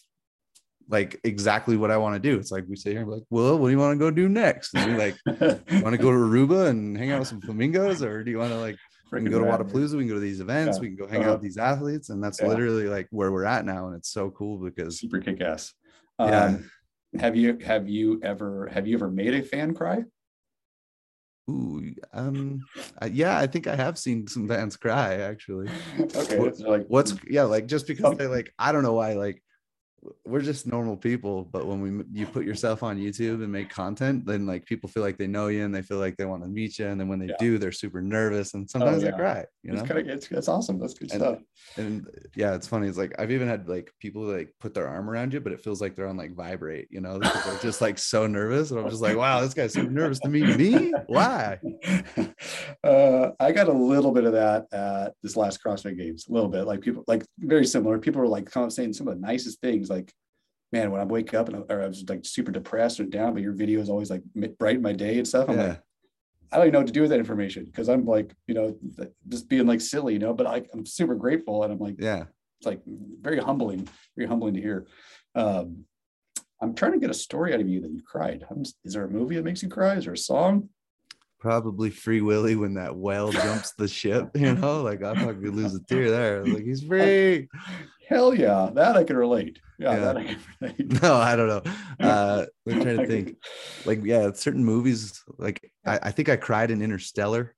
Speaker 2: like exactly what I want to do. It's like we sit here and be like, well, what do you want to go do next? And we like, want to go to Aruba and hang out with some flamingos, or do you want to like we can go to. Wodapalooza, we can go to these events,
Speaker 1: Yeah.
Speaker 2: we can go hang out
Speaker 1: Uh-huh.
Speaker 2: with these athletes, and that's
Speaker 1: Yeah.
Speaker 2: literally like where we're at now, and it's so cool because
Speaker 1: Super kick ass.
Speaker 2: Yeah.
Speaker 1: Um, have you have you ever have you ever made a fan cry?
Speaker 2: ooh, um, yeah, I think I have seen some fans cry actually.
Speaker 1: okay,
Speaker 2: What-
Speaker 1: like
Speaker 2: What's yeah, like just because they like I don't know why like we're just normal people, but when we you put yourself on YouTube and make content, then like people feel like they know you and they feel like they want to meet you, and then when they
Speaker 1: Yeah.
Speaker 2: do, they're super nervous and sometimes
Speaker 1: yeah.
Speaker 2: they cry, you know.
Speaker 1: it's kind of it's, it's awesome. That's good
Speaker 2: And-
Speaker 1: stuff.
Speaker 2: and yeah, it's funny. It's like I've even had like people like put their arm around you, but it feels like they're on like vibrate, you know, they're just like so nervous. And I'm just like, wow, this guy's so nervous to meet me. Why?
Speaker 1: uh, I got a little bit of that at this last CrossFit Games. A little bit, like people, like very similar. People were like kind of saying some of the nicest things, like, "Man, when I wake up and I, or I was like super depressed or down, but your video is always like brighten my day and stuff." I'm
Speaker 2: Yeah.
Speaker 1: like, I don't even know what to do with that information because I'm like, you know, just being like silly, you know. But I, I'm super grateful, and I'm like,
Speaker 2: Yeah.
Speaker 1: it's like very humbling, very humbling to hear. Um, I'm trying to get a story out of you that you cried. I'm, is there a movie that makes you cry? Is there a song?
Speaker 2: Probably Free Willy when that whale jumps the ship, you know, like I we'd lose a tear there. Like, he's free.
Speaker 1: Hell yeah, that I can relate. Yeah,
Speaker 2: Yeah.
Speaker 1: that I can relate.
Speaker 2: No, I don't know. Uh I'm trying to think. Like, yeah, certain movies, like I, I think I cried in Interstellar.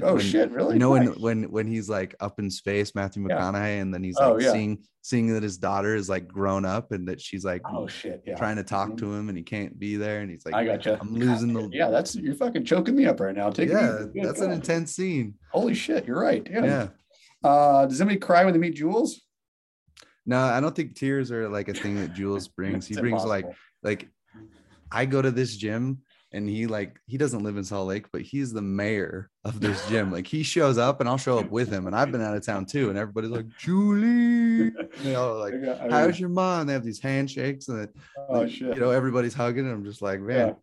Speaker 7: Oh
Speaker 2: When-
Speaker 7: shit! Really?
Speaker 2: You know when
Speaker 7: Nice.
Speaker 2: when when he's like up in space, Matthew
Speaker 7: Yeah.
Speaker 2: McConaughey, and then he's
Speaker 7: Oh,
Speaker 2: like
Speaker 7: yeah.
Speaker 2: seeing seeing that his daughter is like grown up and that she's like
Speaker 7: Oh shit! Yeah.
Speaker 2: trying to talk
Speaker 7: Mhm.
Speaker 2: to him and he can't be there and he's like
Speaker 7: I got gotcha.
Speaker 2: I'm losing the
Speaker 7: Yeah, that's you're fucking choking me up right now. Take
Speaker 2: yeah that's an intense scene
Speaker 7: Holy shit! You're right. Yeah.
Speaker 2: yeah
Speaker 7: Uh, does anybody cry when they meet Jules?
Speaker 2: No I don't think tears are like a thing that Jules brings he brings like
Speaker 7: impossible.
Speaker 2: like I go to this gym and he like he doesn't live in Salt Lake, but he's the mayor of this gym. Like he shows up and I'll show up with him. And I've been out of town too. And everybody's like, Julie, you know, like,
Speaker 7: I got- I
Speaker 2: how's
Speaker 7: mean,
Speaker 2: your mom? They have these handshakes and
Speaker 7: oh
Speaker 2: like,
Speaker 7: shit!
Speaker 2: you know, everybody's hugging. And I'm just like, man,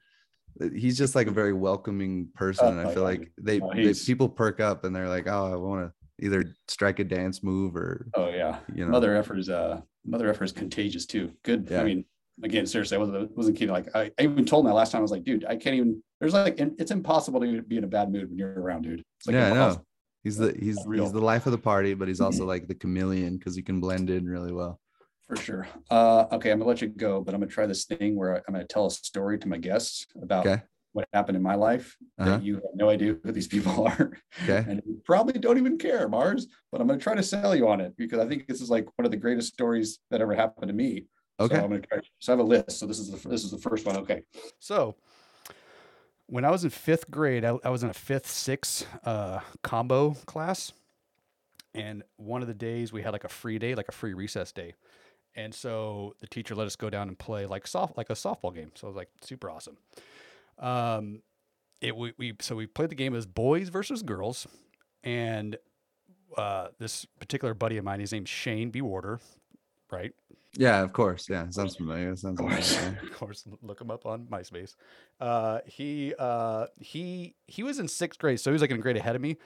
Speaker 2: he's just like a very welcoming person. Oh, and
Speaker 7: Oh,
Speaker 2: I feel
Speaker 7: yeah.
Speaker 2: like they,
Speaker 7: No,
Speaker 2: they people perk up and they're like, oh, I want to either strike a dance move or
Speaker 7: Oh yeah,
Speaker 2: you know.
Speaker 7: mother effort is uh mother effort is contagious too. Good.
Speaker 2: Yeah.
Speaker 7: I mean, again, seriously, I wasn't wasn't kidding. Like I, I even told my last time. I was like, dude, I can't even. There's like, it's impossible to be in a bad mood when you're around, dude. It's like
Speaker 2: yeah, I know. He's the he's
Speaker 7: Real.
Speaker 2: he's the life of the party, but he's also like the chameleon because he can blend in really well.
Speaker 7: for sure. Uh, okay, I'm gonna let you go, but I'm gonna try this thing where I'm gonna tell a story to my guests about
Speaker 2: Okay.
Speaker 7: What happened in my life
Speaker 2: Uh-huh.
Speaker 7: that you have no idea who these people are,
Speaker 2: Okay.
Speaker 7: and you probably don't even care, Mars. But I'm gonna try to sell you on it because I think this is like one of the greatest stories that ever happened to me.
Speaker 2: Okay.
Speaker 7: So I'm gonna try. So I have a list. So this is the this is the first one. Okay.
Speaker 1: So, when I was in fifth grade, I, I was in a fifth, sixth uh, combo class. And one of the days we had like a free day, like a free recess day. And so the teacher let us go down and play like soft, like a softball game. So it was like super awesome. Um, it we, we so we played the game as boys versus girls, and uh, this particular buddy of mine, his name's Shane B. Warder, right?
Speaker 2: Yeah, of course. Yeah, sounds familiar. Sounds
Speaker 7: Of course.
Speaker 2: familiar.
Speaker 1: of course look him up on myspace uh he uh he he was in sixth grade so he was like in a grade ahead of me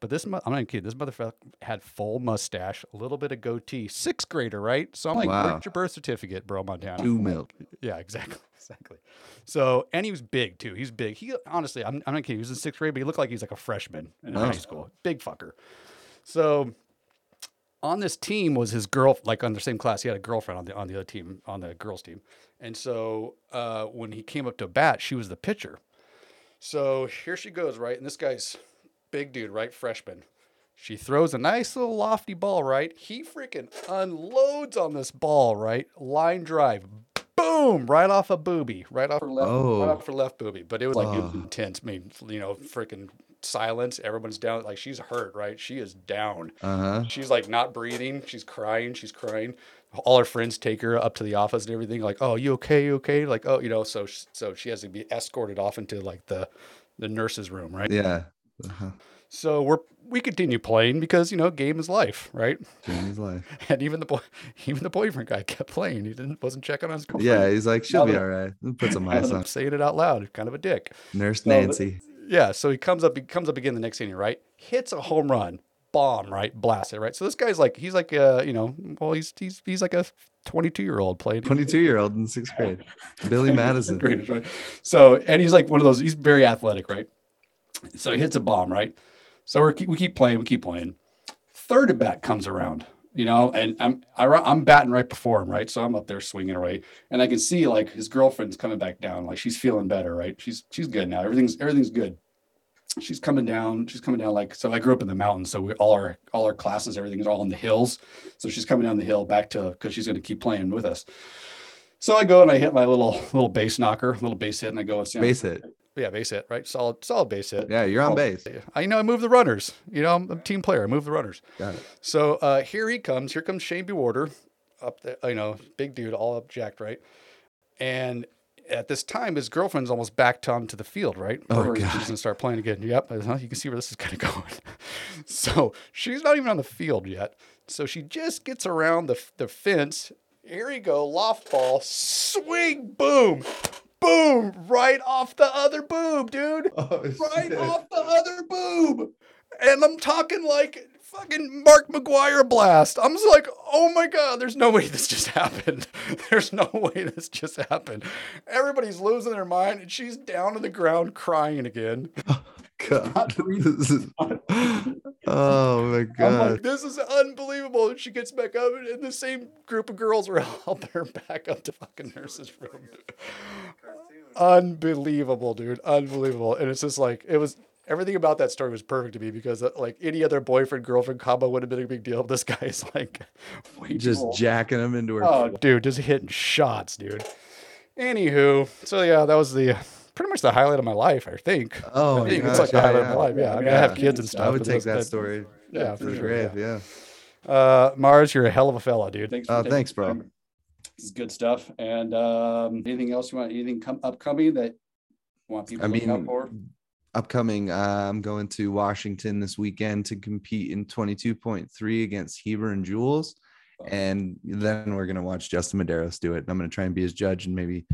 Speaker 1: but this i'm not even kidding this motherfucker had full mustache a little bit of goatee sixth grader right so i'm like
Speaker 2: Wow.
Speaker 1: where's your birth certificate bro montana
Speaker 2: Two milk.
Speaker 1: yeah exactly exactly so and he was big too he's big he honestly i'm, I'm not kidding he was in sixth grade but he looked like he's like a freshman in
Speaker 2: Oh.
Speaker 1: high school big fucker so on this team was his girl, like on the same class. He had a girlfriend on the on the other team, on the girls' team. And so uh, when he came up to bat, she was the pitcher. So here she goes, right? And this guy's big dude, right? Freshman. She throws a nice little lofty ball, right? He freaking unloads on this ball, right? Line drive. Boom! Right off a booby. Right off her left,
Speaker 2: Oh.
Speaker 1: right off her left booby. But it was like
Speaker 2: Oh.
Speaker 1: intense. I mean, you know, freaking silence. Everyone's down. Like she's hurt, right? She is down.
Speaker 2: Uh-huh.
Speaker 1: She's like not breathing. She's crying. She's crying. All her friends take her up to the office and everything. Like, oh, you okay? You okay? Like, oh, you know. So, so she has to be escorted off into like the, the nurse's room, right?
Speaker 2: Yeah. Uh-huh.
Speaker 1: So we're we continue playing because you know game is life, right?
Speaker 2: Jamie's life.
Speaker 1: And even the boy, even the boyfriend guy kept playing. He didn't wasn't checking on his girlfriend.
Speaker 2: Yeah, he's like, she'll be
Speaker 7: Now
Speaker 2: all right. Put some ice on.
Speaker 1: saying it out loud, kind of a dick.
Speaker 2: Nurse
Speaker 7: but-
Speaker 2: Nancy.
Speaker 1: Yeah, so he comes up, he comes up again the next inning, right? Hits a home run, bomb, right? Blast it, right? So this guy's like, he's like, uh, you know, well, he's he's he's like a 22 year old playing.
Speaker 2: 22 year old in sixth grade. Billy Madison.
Speaker 1: So, and he's like one of those. He's very athletic, right? So he hits a bomb, right? So we're, we keep playing, we keep playing. Third at bat comes around, you know, and I'm I, I'm batting right before him, right? So I'm up there swinging away, and I can see like his girlfriend's coming back down, like she's feeling better, right? She's she's good now. Everything's everything's good. She's coming down. She's coming down like so. I grew up in the mountains, so we all our all our classes, everything's all in the hills. So she's coming down the hill back to because she's going to keep playing with us. So I go and I hit my little little base knocker, little base hit, and I go.
Speaker 2: Base hit.
Speaker 1: Yeah, base hit, right? Solid, solid base hit.
Speaker 2: Yeah, you're on base.
Speaker 1: I know I move the runners. You know, I'm a team player. I move the runners.
Speaker 2: Got it.
Speaker 1: So uh, here he comes. Here comes Shane B. Warder, up there. You know, big dude, all up jacked, right? And at this time, his girlfriend's almost backed to the field, right?
Speaker 2: Oh,
Speaker 1: Or he's gonna start playing again. Yep, uh-huh, you can see where this is kind of going. so she's not even on the field yet. So she just gets around the the fence. Here you go, loft ball, swing, boom, boom, right off the other boob, dude
Speaker 2: Oh,
Speaker 1: right off the other boob. And I'm talking like fucking Mark McGwire blast. I'm just like, oh my God, there's no way this just happened. There's no way this just happened. Everybody's losing their mind, and she's down to the ground crying again.
Speaker 2: God. This is- oh my god.
Speaker 1: like, this is unbelievable. And she gets back up, and the same group of girls are helping her back up to fucking nurse's room. Unbelievable, dude. Unbelievable. And it's just like, it was,
Speaker 5: everything about that story was perfect to me because uh, like any other boyfriend girlfriend combo would have been a big deal. This guy's like,
Speaker 1: Way
Speaker 2: Just
Speaker 1: old.
Speaker 2: jacking them into her.
Speaker 5: oh, dude, just hitting shots, dude. Anywho, so yeah, that was the pretty much the highlight of my life. I think.
Speaker 2: oh,
Speaker 5: I think
Speaker 2: my
Speaker 5: it's like
Speaker 2: gosh,
Speaker 5: the
Speaker 2: yeah,
Speaker 5: highlight
Speaker 2: yeah.
Speaker 5: of my life. Yeah, I mean, I
Speaker 2: Yeah.
Speaker 5: have kids and stuff.
Speaker 2: I would take
Speaker 5: those-
Speaker 2: that story.
Speaker 5: Yeah, for
Speaker 2: the
Speaker 5: sure.
Speaker 2: grave.
Speaker 5: yeah.
Speaker 2: Yeah.
Speaker 5: Uh, Mars, you're a hell of a fella, dude.
Speaker 1: Thanks.
Speaker 2: Oh,
Speaker 1: taking
Speaker 2: thanks, bro.
Speaker 1: time. This is good stuff. And um, anything else you want? Anything come upcoming that you want people
Speaker 2: I
Speaker 1: to look out for?
Speaker 2: upcoming, uh, I'm going to Washington this weekend to compete in 22.3 against Heber and Jules. And then we're gonna watch Justin Medeiros do it. And I'm gonna try and be his judge and maybe,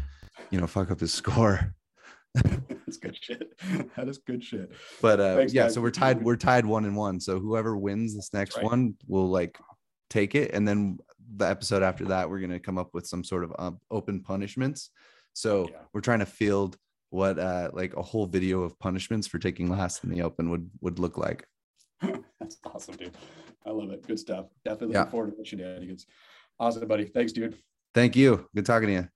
Speaker 2: you know, fuck up his score.
Speaker 1: That's good shit. That is good shit.
Speaker 2: But uh,
Speaker 1: Thanks,
Speaker 2: yeah,
Speaker 1: guys.
Speaker 2: so we're tied. We're tied one and one. So whoever wins this next
Speaker 1: right.
Speaker 2: one will like take it, and then the episode after that, we're gonna come up with some sort of um, open punishments. So
Speaker 1: Yeah.
Speaker 2: we're trying to field what uh like a whole video of punishments for taking last in the open would would look like.
Speaker 1: That's awesome, dude. I love it. Good stuff. Definitely
Speaker 2: Yeah.
Speaker 1: looking forward to shenanigans. Awesome, buddy. Thanks, dude.
Speaker 2: Thank you. Good talking to you.